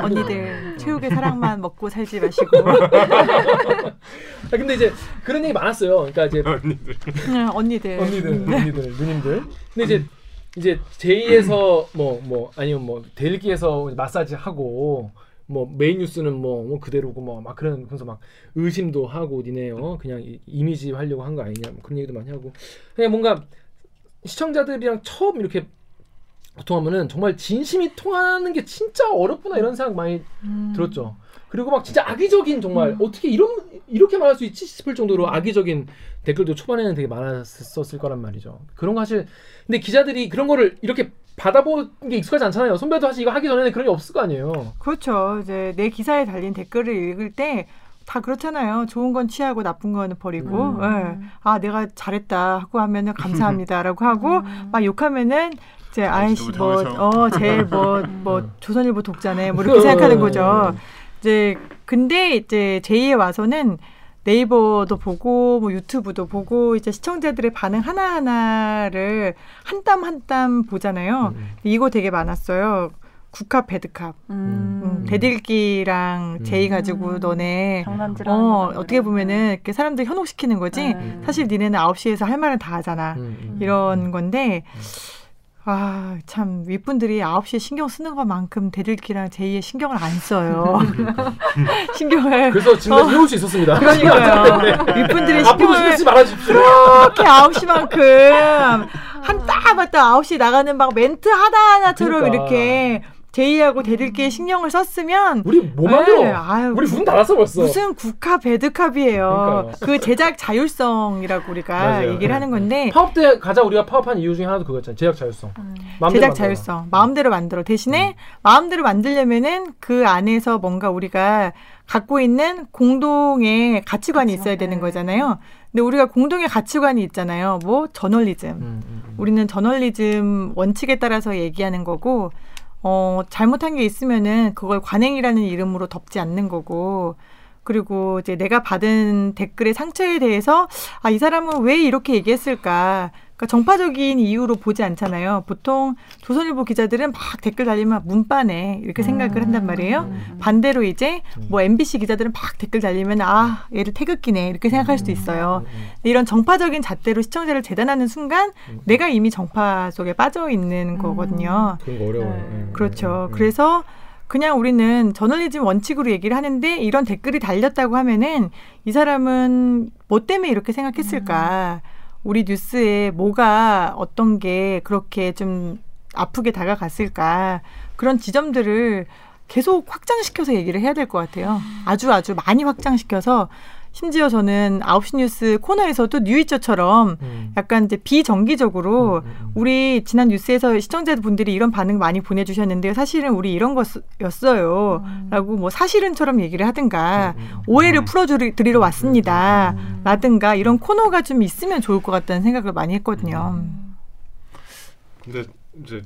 언니들 체육의 사랑만 먹고 살지 마시고. 아, 근데 이제 그런 얘기 많았어요. 그러니까 이제 언니들. 네, 언니들. 언니들, 음. 언니들, 누님들. 근데 이제 이제 제2에서 뭐 뭐 아니면 뭐 델기에서 마사지 하고 뭐 메인 뉴스는 뭐, 뭐 그대로고 뭐 막 그런 그래서 막 의심도 하고 니네요 그냥 이, 이미지 하려고 한 거 아니냐 뭐 그런 얘기도 많이 하고 그냥 뭔가 시청자들이랑 처음 이렇게 소통하면은 정말 진심이 통하는 게 진짜 어렵구나 이런 생각 많이 음. 들었죠. 그리고 막 진짜 악의적인 정말 어떻게 이런 이렇게 말할 수 있지 싶을 정도로 악의적인 댓글도 초반에는 되게 많았었을 거란 말이죠. 그런 거 사실 근데 기자들이 그런 거를 이렇게 받아본 게 익숙하지 않잖아요. 선배도 사실 이거 하기 전에는 그런 게 없을 거 아니에요. 그렇죠. 이제 내 기사에 달린 댓글을 읽을 때 다 그렇잖아요. 좋은 건 취하고 나쁜 거는 버리고. 음. 예. 아 내가 잘했다 하고 하면은 감사합니다라고 하고 막 욕하면은 제 아이씨 너무 뭐 더워서. 어 제일 뭐 뭐 조선일보 독자네 뭐 이렇게 생각하는 거죠. 이제 근데 이제 제2에 와서는 네이버도 보고 뭐 유튜브도 보고 이제 시청자들의 반응 하나 하나를 한 땀 한 땀 보잖아요. 이거 되게 많았어요. 국합 배드캅. 음, 대들기랑 제이 가지고 너네 장난질하는 어. 어떻게 보면은 이렇게 사람들 현혹시키는 거지? 음. 사실 니네는 9시에서 할 말은 다 하잖아. 음, 이런 건데 아 참 윗분들이 9시에 신경 쓰는 것만큼 대들기랑 제이의 신경을 안 써요 신경을 그래서 지금까지 해올 수 있었습니다. 그러니까요 윗분들이 앞으로 신경 신경을 쓰지 말아주십시오. 그렇게 9시만큼 한땀 맞다 9시 나가는 막 멘트 하나하나처럼 그러니까. 이렇게 제이하고 대들기에 신경을 썼으면 우리 뭐 만들어? 네, 아유, 우리 문 닫았어 벌써. 무슨 국화 배드캅이에요. 그 제작 자율성이라고 우리가 맞아요. 얘기를 하는 건데 파업 때 가장 우리가 파업한 이유 중에 하나도 그거였잖아요. 제작 자율성. 마음대로 제작 만들어라. 자율성 마음대로 만들어 대신에 마음대로 만들려면은 그 안에서 뭔가 우리가 갖고 있는 공동의 가치관이 있어야 되는 거잖아요. 근데 우리가 공동의 가치관이 있잖아요. 뭐 저널리즘. 음, 음, 음. 우리는 저널리즘 원칙에 따라서 얘기하는 거고 어 잘못한 게 있으면은 그걸 관행이라는 이름으로 덮지 않는 거고 그리고 이제 내가 받은 댓글의 상처에 대해서 아 이 사람은 왜 이렇게 얘기했을까 그러니까 정파적인 이유로 보지 않잖아요. 보통 조선일보 기자들은 막 댓글 달리면 문빠네 이렇게 생각을 한단 말이에요. 반대로 이제 뭐 MBC 기자들은 막 댓글 달리면 아 얘를 태극기네 이렇게 생각할 수도 있어요. 근데 이런 정파적인 잣대로 시청자를 재단하는 순간 내가 이미 정파 속에 빠져 있는 거거든요. 그런 거 어려워요. 네. 음, 그렇죠. 음, 음. 그래서 그냥 우리는 저널리즘 원칙으로 얘기를 하는데 이런 댓글이 달렸다고 하면은 이 사람은 뭐 때문에 이렇게 생각했을까? 우리 뉴스에 뭐가 어떤 게 그렇게 좀 아프게 다가갔을까? 그런 지점들을 계속 확장시켜서 얘기를 해야 될 것 같아요. 아주 아주 많이 확장시켜서 심지어 저는 9시 뉴스 코너에서도 뉴이처처럼 음. 약간 이제 비정기적으로 음, 음, 음. 우리 지난 뉴스에서 시청자분들이 이런 반응 많이 보내주셨는데요. 사실은 우리 이런 거였어요. 라고 뭐 사실은처럼 얘기를 하든가 음, 오해를 풀어드리러 왔습니다. 라든가 이런 코너가 좀 있으면 좋을 것 같다는 생각을 많이 했거든요. 근데 이제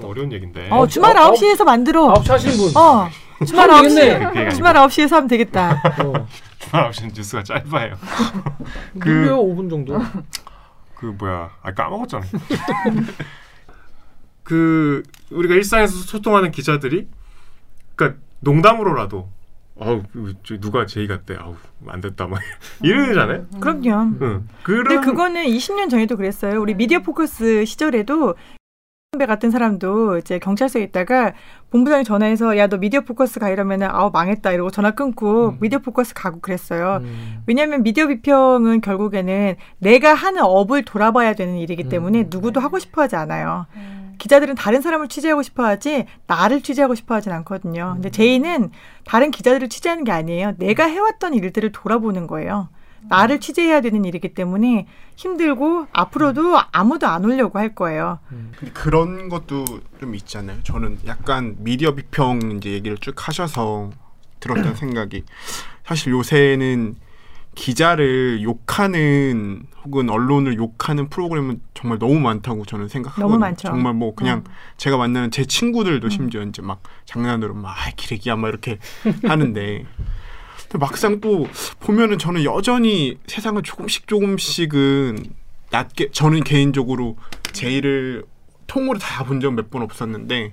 좀 어려운 얘기인데. 어, 주말 아, 9시에서 만들어. 9시 하시는 분. 어, 주말 하면 되겠네. 9시. 그게 아니고. 주말 9시에서 하면 되겠다. 어. 주말 9시는 뉴스가 짧아요. 그- 무려 5분 정도. 그 뭐야? 아 까먹었잖아. 그 우리가 일상에서 소통하는 기자들이 그러니까 농담으로라도 아우 저 누가 J 갔대. 아우 안 됐다 막 이러잖아요. 그럼요. 응. 그런 근데 그거는 20년 전에도 그랬어요. 우리 미디어 포커스 시절에도 선배 같은 사람도 이제 경찰서에 있다가 본부장이 전화해서 야 너 미디어 포커스 가 이러면은 아우 망했다 이러고 전화 끊고 미디어 포커스 가고 그랬어요. 음. 왜냐하면 미디어 비평은 결국에는 내가 하는 업을 돌아봐야 되는 일이기 때문에 누구도 하고 싶어하지 않아요. 기자들은 다른 사람을 취재하고 싶어하지 나를 취재하고 싶어하진 않거든요. 근데 제이는 다른 기자들을 취재하는 게 아니에요. 내가 해왔던 일들을 돌아보는 거예요. 나를 취재해야 되는 일이기 때문에 힘들고 앞으로도 아무도 안 오려고 할 거예요. 근데 그런 것도 좀 있잖아요. 저는 약간 미디어 비평 이제 얘기를 쭉 하셔서 들었던 생각이 사실 요새는 기자를 욕하는 혹은 언론을 욕하는 프로그램은 정말 너무 많다고 저는 생각하거든요. 정말 뭐 그냥 제가 만나는 제 친구들도 심지어 이제 막 장난으로 막 아이, 기레기야 막 이렇게 하는데 근데 막상 또 보면은 저는 여전히 세상을 조금씩 조금씩은 낮게 저는 개인적으로 제의를 통으로 다 본 적 몇 번 없었는데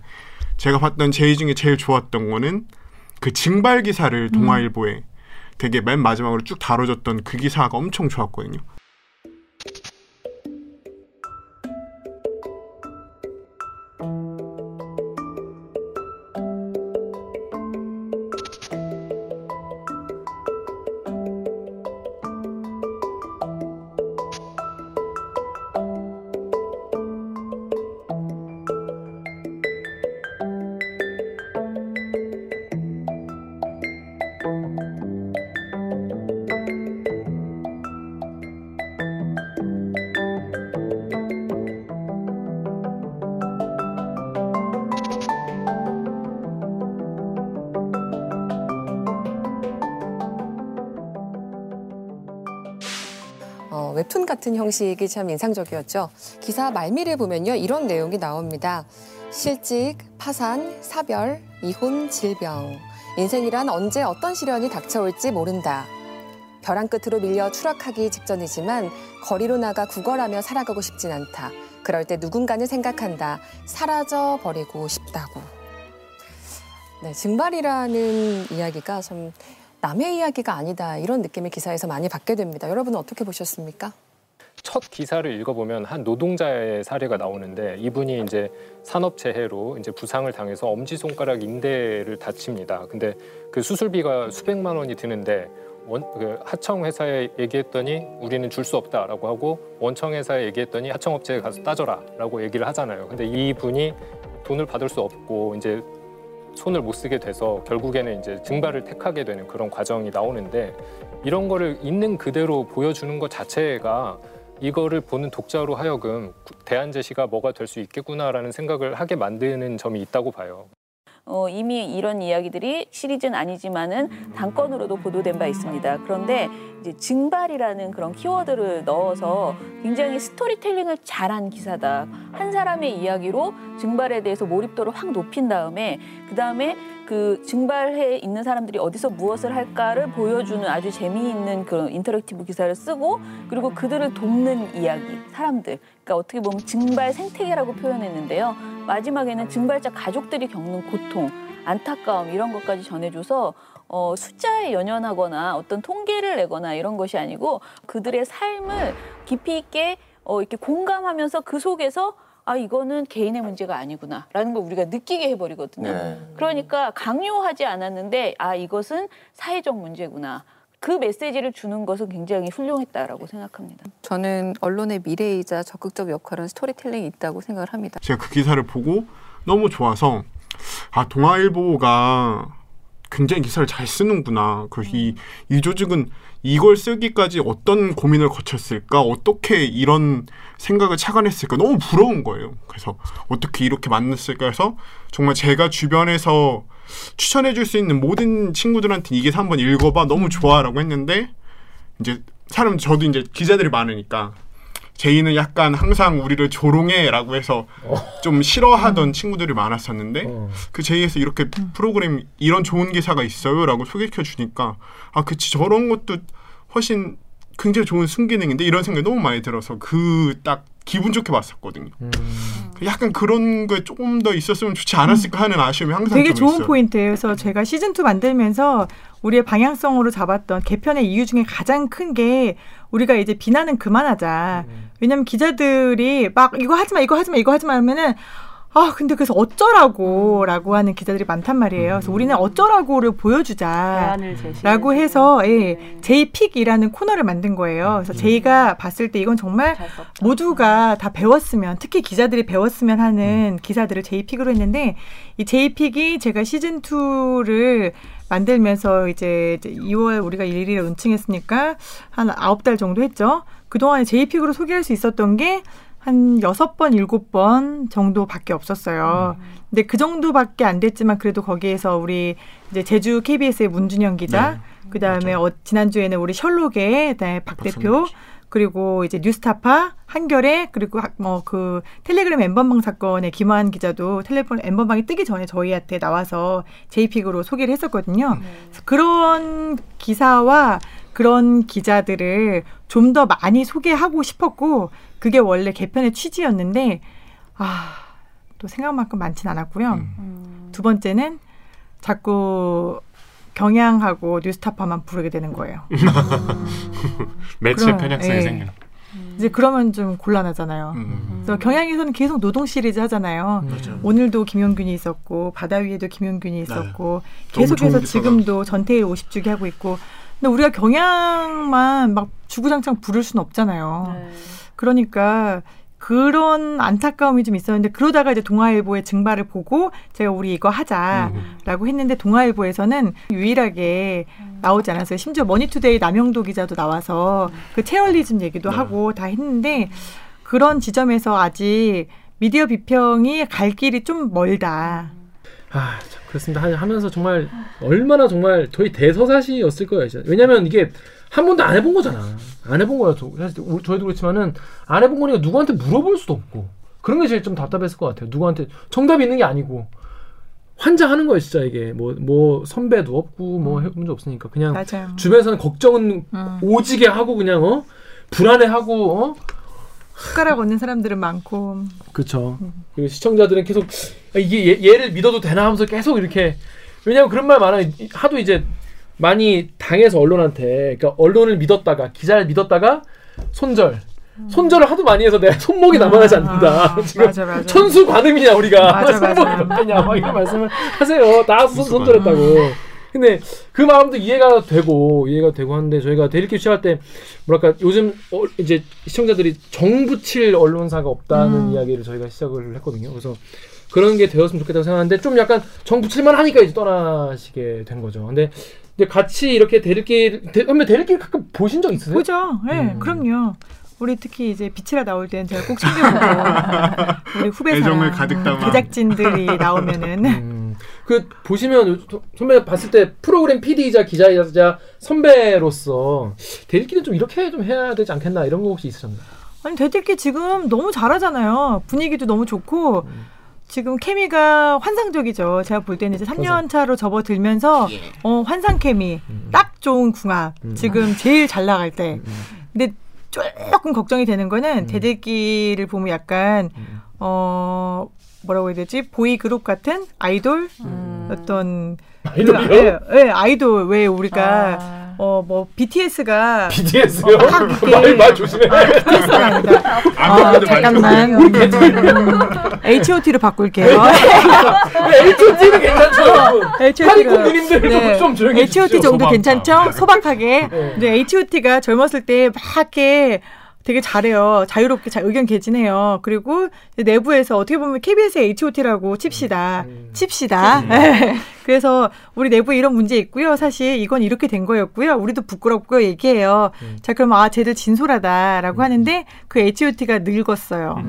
제가 봤던 제의 중에 제일 좋았던 거는 그 징발 기사를 동아일보에 되게 맨 마지막으로 쭉 다뤄졌던 그 기사가 엄청 좋았거든요. 형식이 참 인상적이었죠. 기사 말미를 보면요. 이런 내용이 나옵니다. 실직, 파산, 사별, 이혼, 질병. 인생이란 언제 어떤 시련이 닥쳐올지 모른다. 벼랑 끝으로 밀려 추락하기 직전이지만 거리로 나가 구걸하며 살아가고 싶진 않다. 그럴 때 누군가는 생각한다. 사라져 버리고 싶다고. 네, 증발이라는 이야기가 좀 남의 이야기가 아니다. 이런 느낌을 기사에서 많이 받게 됩니다. 여러분은 어떻게 보셨습니까? 첫 기사를 읽어보면 한 노동자의 사례가 나오는데 이분이 이제 산업재해로 이제 부상을 당해서 엄지손가락 인대를 다칩니다. 근데 그 수술비가 수백만 원이 드는데 원, 그 하청 회사에 얘기했더니 우리는 줄 수 없다라고 하고 원청 회사에 얘기했더니 하청업체에 가서 따져라라고 얘기를 하잖아요. 근데 이분이 돈을 받을 수 없고 이제 손을 못 쓰게 돼서 결국에는 이제 증발을 택하게 되는 그런 과정이 나오는데 이런 거를 있는 그대로 보여주는 것 자체가 이거를 보는 독자로 하여금 대안 제시가 뭐가 될 수 있겠구나라는 생각을 하게 만드는 점이 있다고 봐요. 어, 이미 이런 이야기들이 시리즈는 아니지만은 단건으로도 보도된 바 있습니다. 그런데 이제 증발이라는 그런 키워드를 넣어서 굉장히 스토리텔링을 잘한 기사다. 한 사람의 이야기로 증발에 대해서 몰입도를 확 높인 다음에 그 다음에 그 증발해 있는 사람들이 어디서 무엇을 할까를 보여주는 아주 재미있는 그런 interactive 기사를 쓰고 그리고 그들을 돕는 이야기, 사람들. 그러니까 어떻게 보면 증발 생태계라고 표현했는데요. 마지막에는 증발자 가족들이 겪는 고통, 안타까움 이런 것까지 전해줘서 어, 숫자에 연연하거나 어떤 통계를 내거나 이런 것이 아니고 그들의 삶을 깊이 있게 어, 이렇게 공감하면서 그 속에서 아 이거는 개인의 문제가 아니구나라는 걸 우리가 느끼게 해버리거든요. 네. 그러니까 강요하지 않았는데 아 이것은 사회적 문제구나. 그 메시지를 주는 것은 굉장히 훌륭했다라고 생각합니다. 저는 언론의 미래이자 적극적 역할은 스토리텔링이 있다고 생각을 합니다. 제가 그 기사를 보고 너무 좋아서 아 동아일보가 굉장히 기사를 잘 쓰는구나. 그리고 이, 이 조직은 이걸 쓰기까지 어떤 고민을 거쳤을까? 어떻게 이런 생각을 착안했을까? 너무 부러운 거예요. 그래서 어떻게 이렇게 만났을까 해서 정말 제가 주변에서 추천해 줄 수 있는 모든 친구들한테 이 기사 한번 읽어봐. 너무 좋아라고 했는데 이제 사람 저도 이제 기자들이 많으니까 제이는 약간 항상 우리를 조롱해라고 해서 좀 싫어하던 친구들이 많았었는데 그 제이에서 이렇게 프로그램 이런 좋은 기사가 있어요라고 소개시켜 주니까 아 그치. 저런 것도 훨씬 굉장히 좋은 순기능인데 이런 생각이 너무 많이 들어서 그 딱 기분 좋게 봤었거든요. 약간 그런 게 조금 더 있었으면 좋지 않았을까 하는 아쉬움이 항상 되게 좀 좋은 있어요. 포인트예요. 그래서 제가 시즌 2 만들면서 우리의 방향성으로 잡았던 개편의 이유 중에 가장 큰 게 우리가 이제 비난은 그만하자. 왜냐면 기자들이 막 이거 하지 마, 이거 하지 마, 이거 하지 마 하면은 아, 근데 그래서 어쩌라고 라고 하는 기자들이 많단 말이에요. 그래서 우리는 어쩌라고를 보여주자. 라고 해서, 예, 제이픽이라는 코너를 만든 거예요. 그래서 제이가 봤을 때 이건 정말 모두가 다 배웠으면, 특히 기자들이 배웠으면 하는 기사들을 제이픽으로 했는데, 이 제이픽이 제가 시즌2를 만들면서 이제 2월 우리가 1일에 론칭했으니까 한 9달 정도 했죠. 그동안에 제이픽으로 소개할 수 있었던 게 한 여섯 번 일곱 번 정도밖에 없었어요. 근데 그 정도밖에 안 됐지만 그래도 거기에서 우리 이제 제주 KBS의 문준영 기자, 그 다음에 어, 지난주에는 우리 셜록의 네, 박 대표, 그리고 이제 뉴스타파, 한겨레, 그리고 뭐 그 텔레그램 엠번방 사건의 김환 기자도 텔레폰 엠번방이 뜨기 전에 저희한테 나와서 제이픽으로 소개를 했었거든요. 그래서 그런 기사와 그런 기자들을 좀 더 많이 소개하고 싶었고 그게 원래 개편의 취지였는데 아 또 생각만큼 많진 않았고요. 두 번째는 자꾸 경향하고 뉴스타파만 부르게 되는 거예요. 매체 편향성이 예. 생기는. 이제 그러면 좀 곤란하잖아요. 그래서 경향에서는 계속 노동 시리즈 하잖아요. 오늘도 김용균이 있었고 바다 위에도 김용균이 있었고 계속해서 좋은 기사가. 지금도 전태일 50주기 하고 있고 근데 우리가 경향만 막 주구장창 부를 수는 없잖아요. 그러니까 그런 안타까움이 좀 있었는데 그러다가 이제 동아일보의 증발을 보고 제가 우리 이거 하자라고 했는데 동아일보에서는 유일하게 나오지 않았어요. 심지어 머니투데이 남형도 기자도 나와서 그 체헐리즘 얘기도 하고 다 했는데 그런 지점에서 아직 미디어 비평이 갈 길이 좀 멀다. 아, 참, 그렇습니다. 하- 하면서 정말 얼마나 정말 저희 대서사시였을 거예요. 진짜. 왜냐면 이게 한 번도 안 해본 거잖아. 안 해본 거야. 저- 사실 우리- 저희도 그렇지만은 안 해본 거니까 누구한테 물어볼 수도 없고 그런 게 제일 좀 답답했을 것 같아요. 누구한테 정답이 있는 게 아니고 환장하는 거예요, 진짜 이게 뭐뭐 선배도 없고 뭐 해본 적 없으니까 그냥 맞아요. 주변에서는 걱정은 음. 오지게 하고 그냥 어 불안해하고 어 숟가락 얹는 사람들은 많고 그렇죠. 그리고 시청자들은 계속 아, 이게 얘, 얘를 믿어도 되나 하면서 계속 이렇게 왜냐면 그런 말 많아요. 이- 하도 이제 많이 당해서 언론한테 그러니까 언론을 믿었다가 기자를 믿었다가 손절. 손절을 하도 많이 해서 내가 손목이 남아나지 않는다. 지금 음. 맞아, 맞아. 천수 관음이냐 우리가 맞아, 손목이. 어떠냐 막 이런 말씀을 하세요. 다 손, 손절했다고. 근데 그 마음도 이해가 되고 이해가 되고 하는데 저희가 대리기 시작할 때 뭐랄까 요즘 어, 이제 시청자들이 정붙일 언론사가 없다는 음. 이야기를 저희가 시작을 했거든요. 그래서 그런 게 되었으면 좋겠다고 생각하는데 좀 약간 정붙일만 하니까 이제 떠나시게 된 거죠. 근데 근데 같이 이렇게 대리길 대, 선배 대리길 가끔 보신 적 있으세요? 보죠. 예, 음. 그럼요. 우리 특히 이제 빛이라 나올 때는 제가 꼭 챙겨보고 우리 후배 애정을 사람, 가득 음, 담아. 제작진들이 나오면은 음. 그 보시면 선배 봤을 때 프로그램 PD이자 기자이자 선배로서 대리기는 좀 이렇게 좀 해야 되지 않겠나 이런 거 혹시 있으셨나요? 아니 대들기 지금 너무 잘하잖아요. 분위기도 너무 좋고 음. 지금 케미가 환상적이죠. 제가 볼 때는 이제 3년 차로 접어들면서 어, 환상 케미 딱 좋은 궁합. 음. 지금 제일 잘 나갈 때. 근데 조금 걱정이 되는 거는 대들기를 보면 약간 어 뭐라고 해야 되지 보이 그룹 같은 아이돌 어떤 아이돌이요? 그, 예, 예, 아이돌 왜 우리가 어 뭐 BTS가 BTS요? 어, 말- 말 조심해. BTS가 아니다. 아, 잠깐만. 말 조심해. 음, H.O.T.로 바꿀게요. H.O.T.는 괜찮죠, 여러분. H.O.T. 가- 파리콘 누님들 좀 조용히 H.O.T. 정도. 괜찮죠? 소박하게. 네. 근데 H.O.T.가 젊었을 때 막 이렇게 되게 잘해요. 자유롭게 자, 의견 개진해요. 그리고 내부에서 어떻게 보면 KBS의 H.O.T.라고 칩시다. 칩시다. 네. 그래서 우리 내부에 이런 문제 있고요. 사실 이건 이렇게 된 거였고요. 우리도 부끄럽고 얘기해요. 자, 그럼 아, 쟤들 진솔하다라고 하는데 그 H.O.T.가 늙었어요.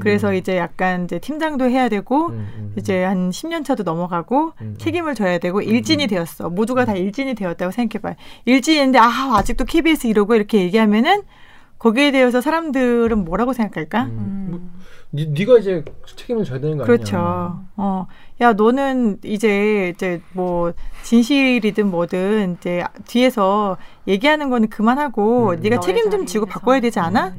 그래서 이제 약간 이제 팀장도 해야 되고 이제 한 10년 차도 넘어가고 책임을 져야 되고 일진이 되었어. 모두가 다 일진이 되었다고 생각해 봐요. 일진인데 아 아직도 KBS 이러고 이렇게 얘기하면은 거기에 대해서 사람들은 뭐라고 생각할까? 니, 네가 이제 책임을 져야 되는 거 아니야? 그렇죠. 어, 야 너는 이제 이제 뭐 진실이든 뭐든 이제 뒤에서 얘기하는 거는 그만하고 네가 책임 좀 지고 바꿔야 되지 않아?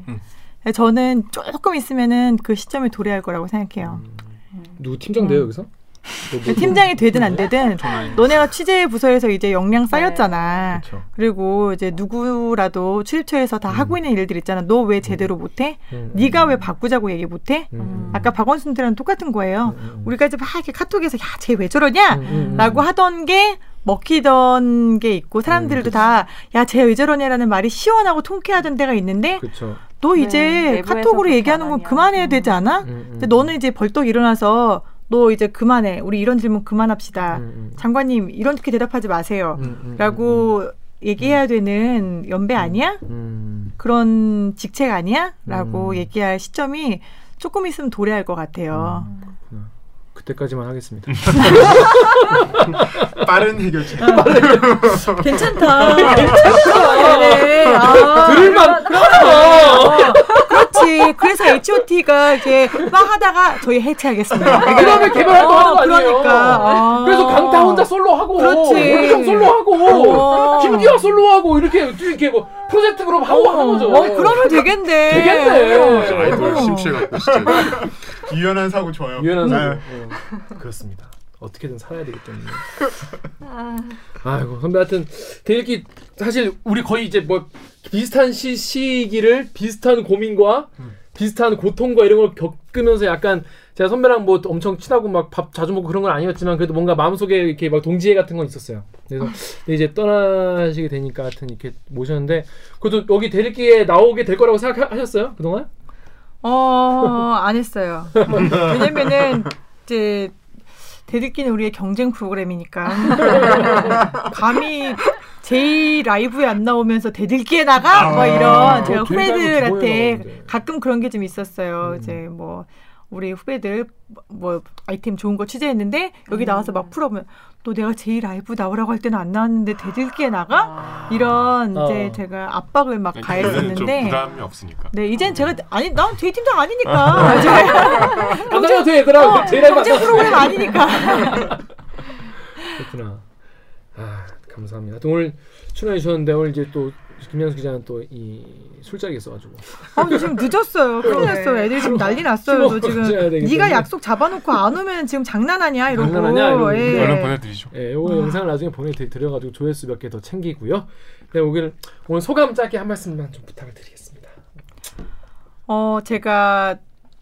저는 조금 있으면은 그 시점에 도래할 거라고 생각해요. 누구 팀장 돼요 여기서? 뭐, 뭐, 팀장이 되든 안 되든 전화해. 너네가 취재 부서에서 이제 역량 쌓였잖아. 그쵸. 그리고 이제 누구라도 출입처에서 다 하고 있는 일들 있잖아. 너 왜 제대로 못해? 음. 네가 왜 바꾸자고 얘기 못해? 음. 아까 박원순들이랑 똑같은 거예요. 우리가 이제 막 이렇게 카톡에서 야, 쟤 왜 저러냐? 음. 라고 하던 게 먹히던 게 있고 사람들도 다 야, 쟤 왜 저러냐라는 말이 시원하고 통쾌하던 데가 있는데 그렇죠. 너 네, 이제 내부에서 카톡으로 얘기하는 안 건. 그만해야 되지 않아? 음, 근데 너는 이제 벌떡 일어나서 너 이제 그만해. 우리 이런 질문 그만합시다. 장관님 이렇게 대답하지 마세요. 음, 라고 얘기해야 되는 연배 아니야? 음. 그런 직책 아니야? 라고 얘기할 시점이 조금 있으면 도래할 것 같아요. 그때까지만 하겠습니다. 빠른 해결책. 괜찮다. 괜찮아. 아, 들을만 그러면 그렇지. 그래서 H.O.T.가 이제 막 하다가 저희 해체하겠습니다. 그러면 개발 활동 하는 거 어, 아니에요? 그러니까. 아. 그래서 강타 혼자 솔로 하고, 그렇지. 원희정 솔로 하고, 어. 김기화 솔로 하고 이렇게 이렇게 뭐 프로젝트 그룹 하고 하는 거죠. 어, 그러면 되겠네. 되겠네. 아이돌 어. 심취해 갖고 진짜. 유연한 사고 좋아요. 유연한 네. 사고. 어, 그렇습니다. 어떻게든 살아야 되기 때문에. 아이고 선배 하여튼 대리기 사실 우리 거의 이제 뭐 비슷한 시, 시기를 비슷한 고민과 비슷한 고통과 이런 걸 겪으면서 약간 제가 선배랑 뭐 엄청 친하고 막 밥 자주 먹고 그런 건 아니었지만 그래도 뭔가 마음속에 이렇게 막 동지애 같은 건 있었어요. 그래서 근데 이제 떠나시게 되니까 하여튼 이렇게 모셨는데 그래도 여기 대리기에 나오게 될 거라고 생각하셨어요 그동안? 어, 안 했어요. 왜냐면은 이제 대들기는 우리의 경쟁 프로그램이니까 감히 제 라이브에 안 나오면서 대들기에 나가 뭐 이런 제가 어, 거 후배들한테 가끔 그런 게 좀 있었어요. 이제 뭐 우리 후배들 뭐 아이템 좋은 거 취재했는데 여기 나와서 막 풀어보면 너 내가 제일 라이브 나오라고 할 때는 안 나왔는데 대들기에 나가 이런 이제 어. 제가 압박을 막좀 가했었는데 부담이 없으니까. 네 이젠 제가 아니 난제 팀장 아니니까 이제 안 나가도 돼 얘들아. 어, 안 프로그램 아니니까 그렇구나. 아 감사합니다. 또 오늘 출연해 주셨는데 오늘 이제 또 김양수 기자는 또 이 술자리에 있어가지고. 아, 저 지금 늦었어요. 큰일 났어요. 애들이 지금 난리 났어요. 저 지금 네가. 약속 잡아놓고 안 오면 지금 장난하냐 이러고. 장난하냐 이러고. 예. 얼른 보내드리죠. 예, 요거 아. 영상을 나중에 보내드려가지고 조회수 몇 개 더 챙기고요. 네, 오늘 오늘 소감 짧게 한 말씀만 좀 부탁을 드리겠습니다. 어, 제가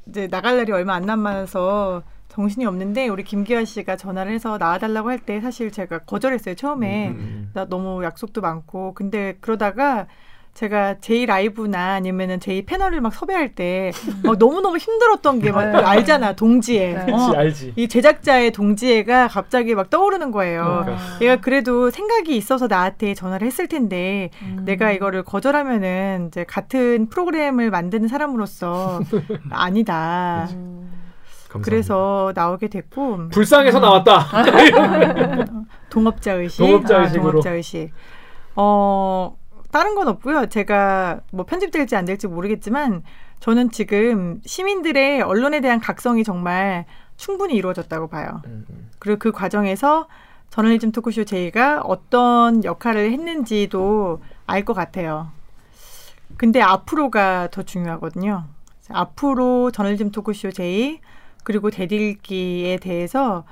이제 나갈 날이 얼마 안 남아서 정신이 없는데 우리 김기아 씨가 전화를 해서 나와달라고 할 때 사실 제가 거절했어요 처음에 음, 나 너무 약속도 많고 근데 그러다가 제가 제이 라이브나 아니면은 제이 패널을 막 섭외할 때막 너무너무 힘들었던 게막 네. 알잖아 동지애 알지, 어, 알지. 이 제작자의 동지애가 갑자기 막 떠오르는 거예요 그러니까. 얘가 그래도 생각이 있어서 나한테 전화를 했을 텐데 음. 내가 이거를 거절하면은 이제 같은 프로그램을 만드는 사람으로서 아니다. 그래서 나오게 됐고 불쌍해서 나왔다. 동업자 의식. 동업자 아, 의식으로. 동업자 의식. 어 다른 건 없고요. 제가 뭐 편집될지 안 될지 모르겠지만 저는 지금 시민들의 언론에 대한 각성이 정말 충분히 이루어졌다고 봐요. 음, 그리고 그 과정에서 저널리즘 토크쇼 제이가 어떤 역할을 했는지도 알 것 같아요. 근데 앞으로가 더 중요하거든요. 앞으로 저널리즘 토크쇼 제이 그리고 대들기에 대해서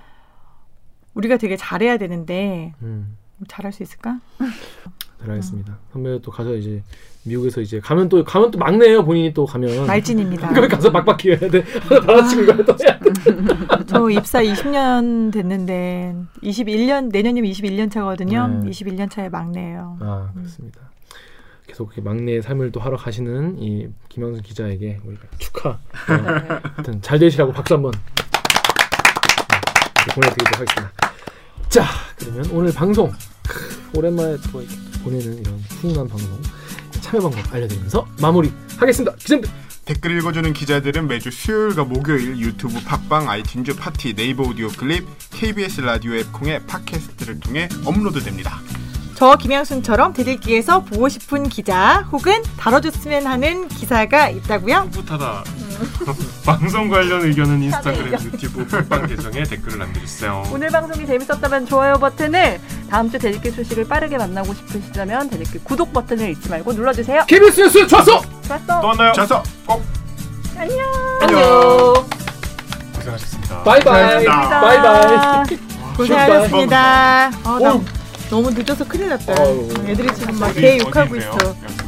우리가 되게 잘해야 되는데 음. 잘할 수 있을까? 잘하겠습니다. 선배 또 가서 이제 미국에서 이제 가면 또 가면 또 막내예요 본인이 또 가면 말진입니다. 그걸 가서 막바퀴 해야 돼. 또 해야 돼. 저 입사 20년 됐는데 21년 내년이면 21년 차거든요. 네. 21년 차의 막내예요. 아 그렇습니다. 계속 이렇게 막내의 삶을 또 하러 가시는 이 김양순 기자에게 우리가 축하. 어, 하여튼 잘 되시라고 박수 한번 네, 보내드리도록 하겠습니다. 자 그러면 오늘 방송 크, 오랜만에 또 보내는 이런 훈훈한 방송 참여 방법 알려드리면서 마무리하겠습니다. 기자님들 댓글 읽어주는 기자들은 매주 수요일과 목요일 유튜브 팟빵 아이튠즈 팟티 네이버 오디오 클립 KBS 라디오 앱 콩의 팟캐스트를 통해 업로드됩니다. 저 김양순처럼 댓읽기에서 보고 싶은 기자 혹은 다뤄줬으면 하는 기사가 있다고요? 뿌듯하다. 방송 관련 의견은 인스타그램, 유튜브 팟빵 계정에 댓글을 남겨주세요. 오늘 방송이 재밌었다면 좋아요 버튼을 다음 주 댓읽기 소식을 빠르게 만나고 싶으시다면 댓읽기 구독 버튼을 잊지 말고 눌러주세요. KBS 뉴스 좋았어. 좋았어. 또 만나요. 자서 꼭 안녕. 안녕. 고생하셨습니다. 바이바이. 바이바이. 고생하셨습니다. 아, 나 오. 너무 늦어서 큰일 났다. 어우. 애들이 지금 막 개 욕하고? 있어.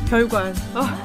별관. 아.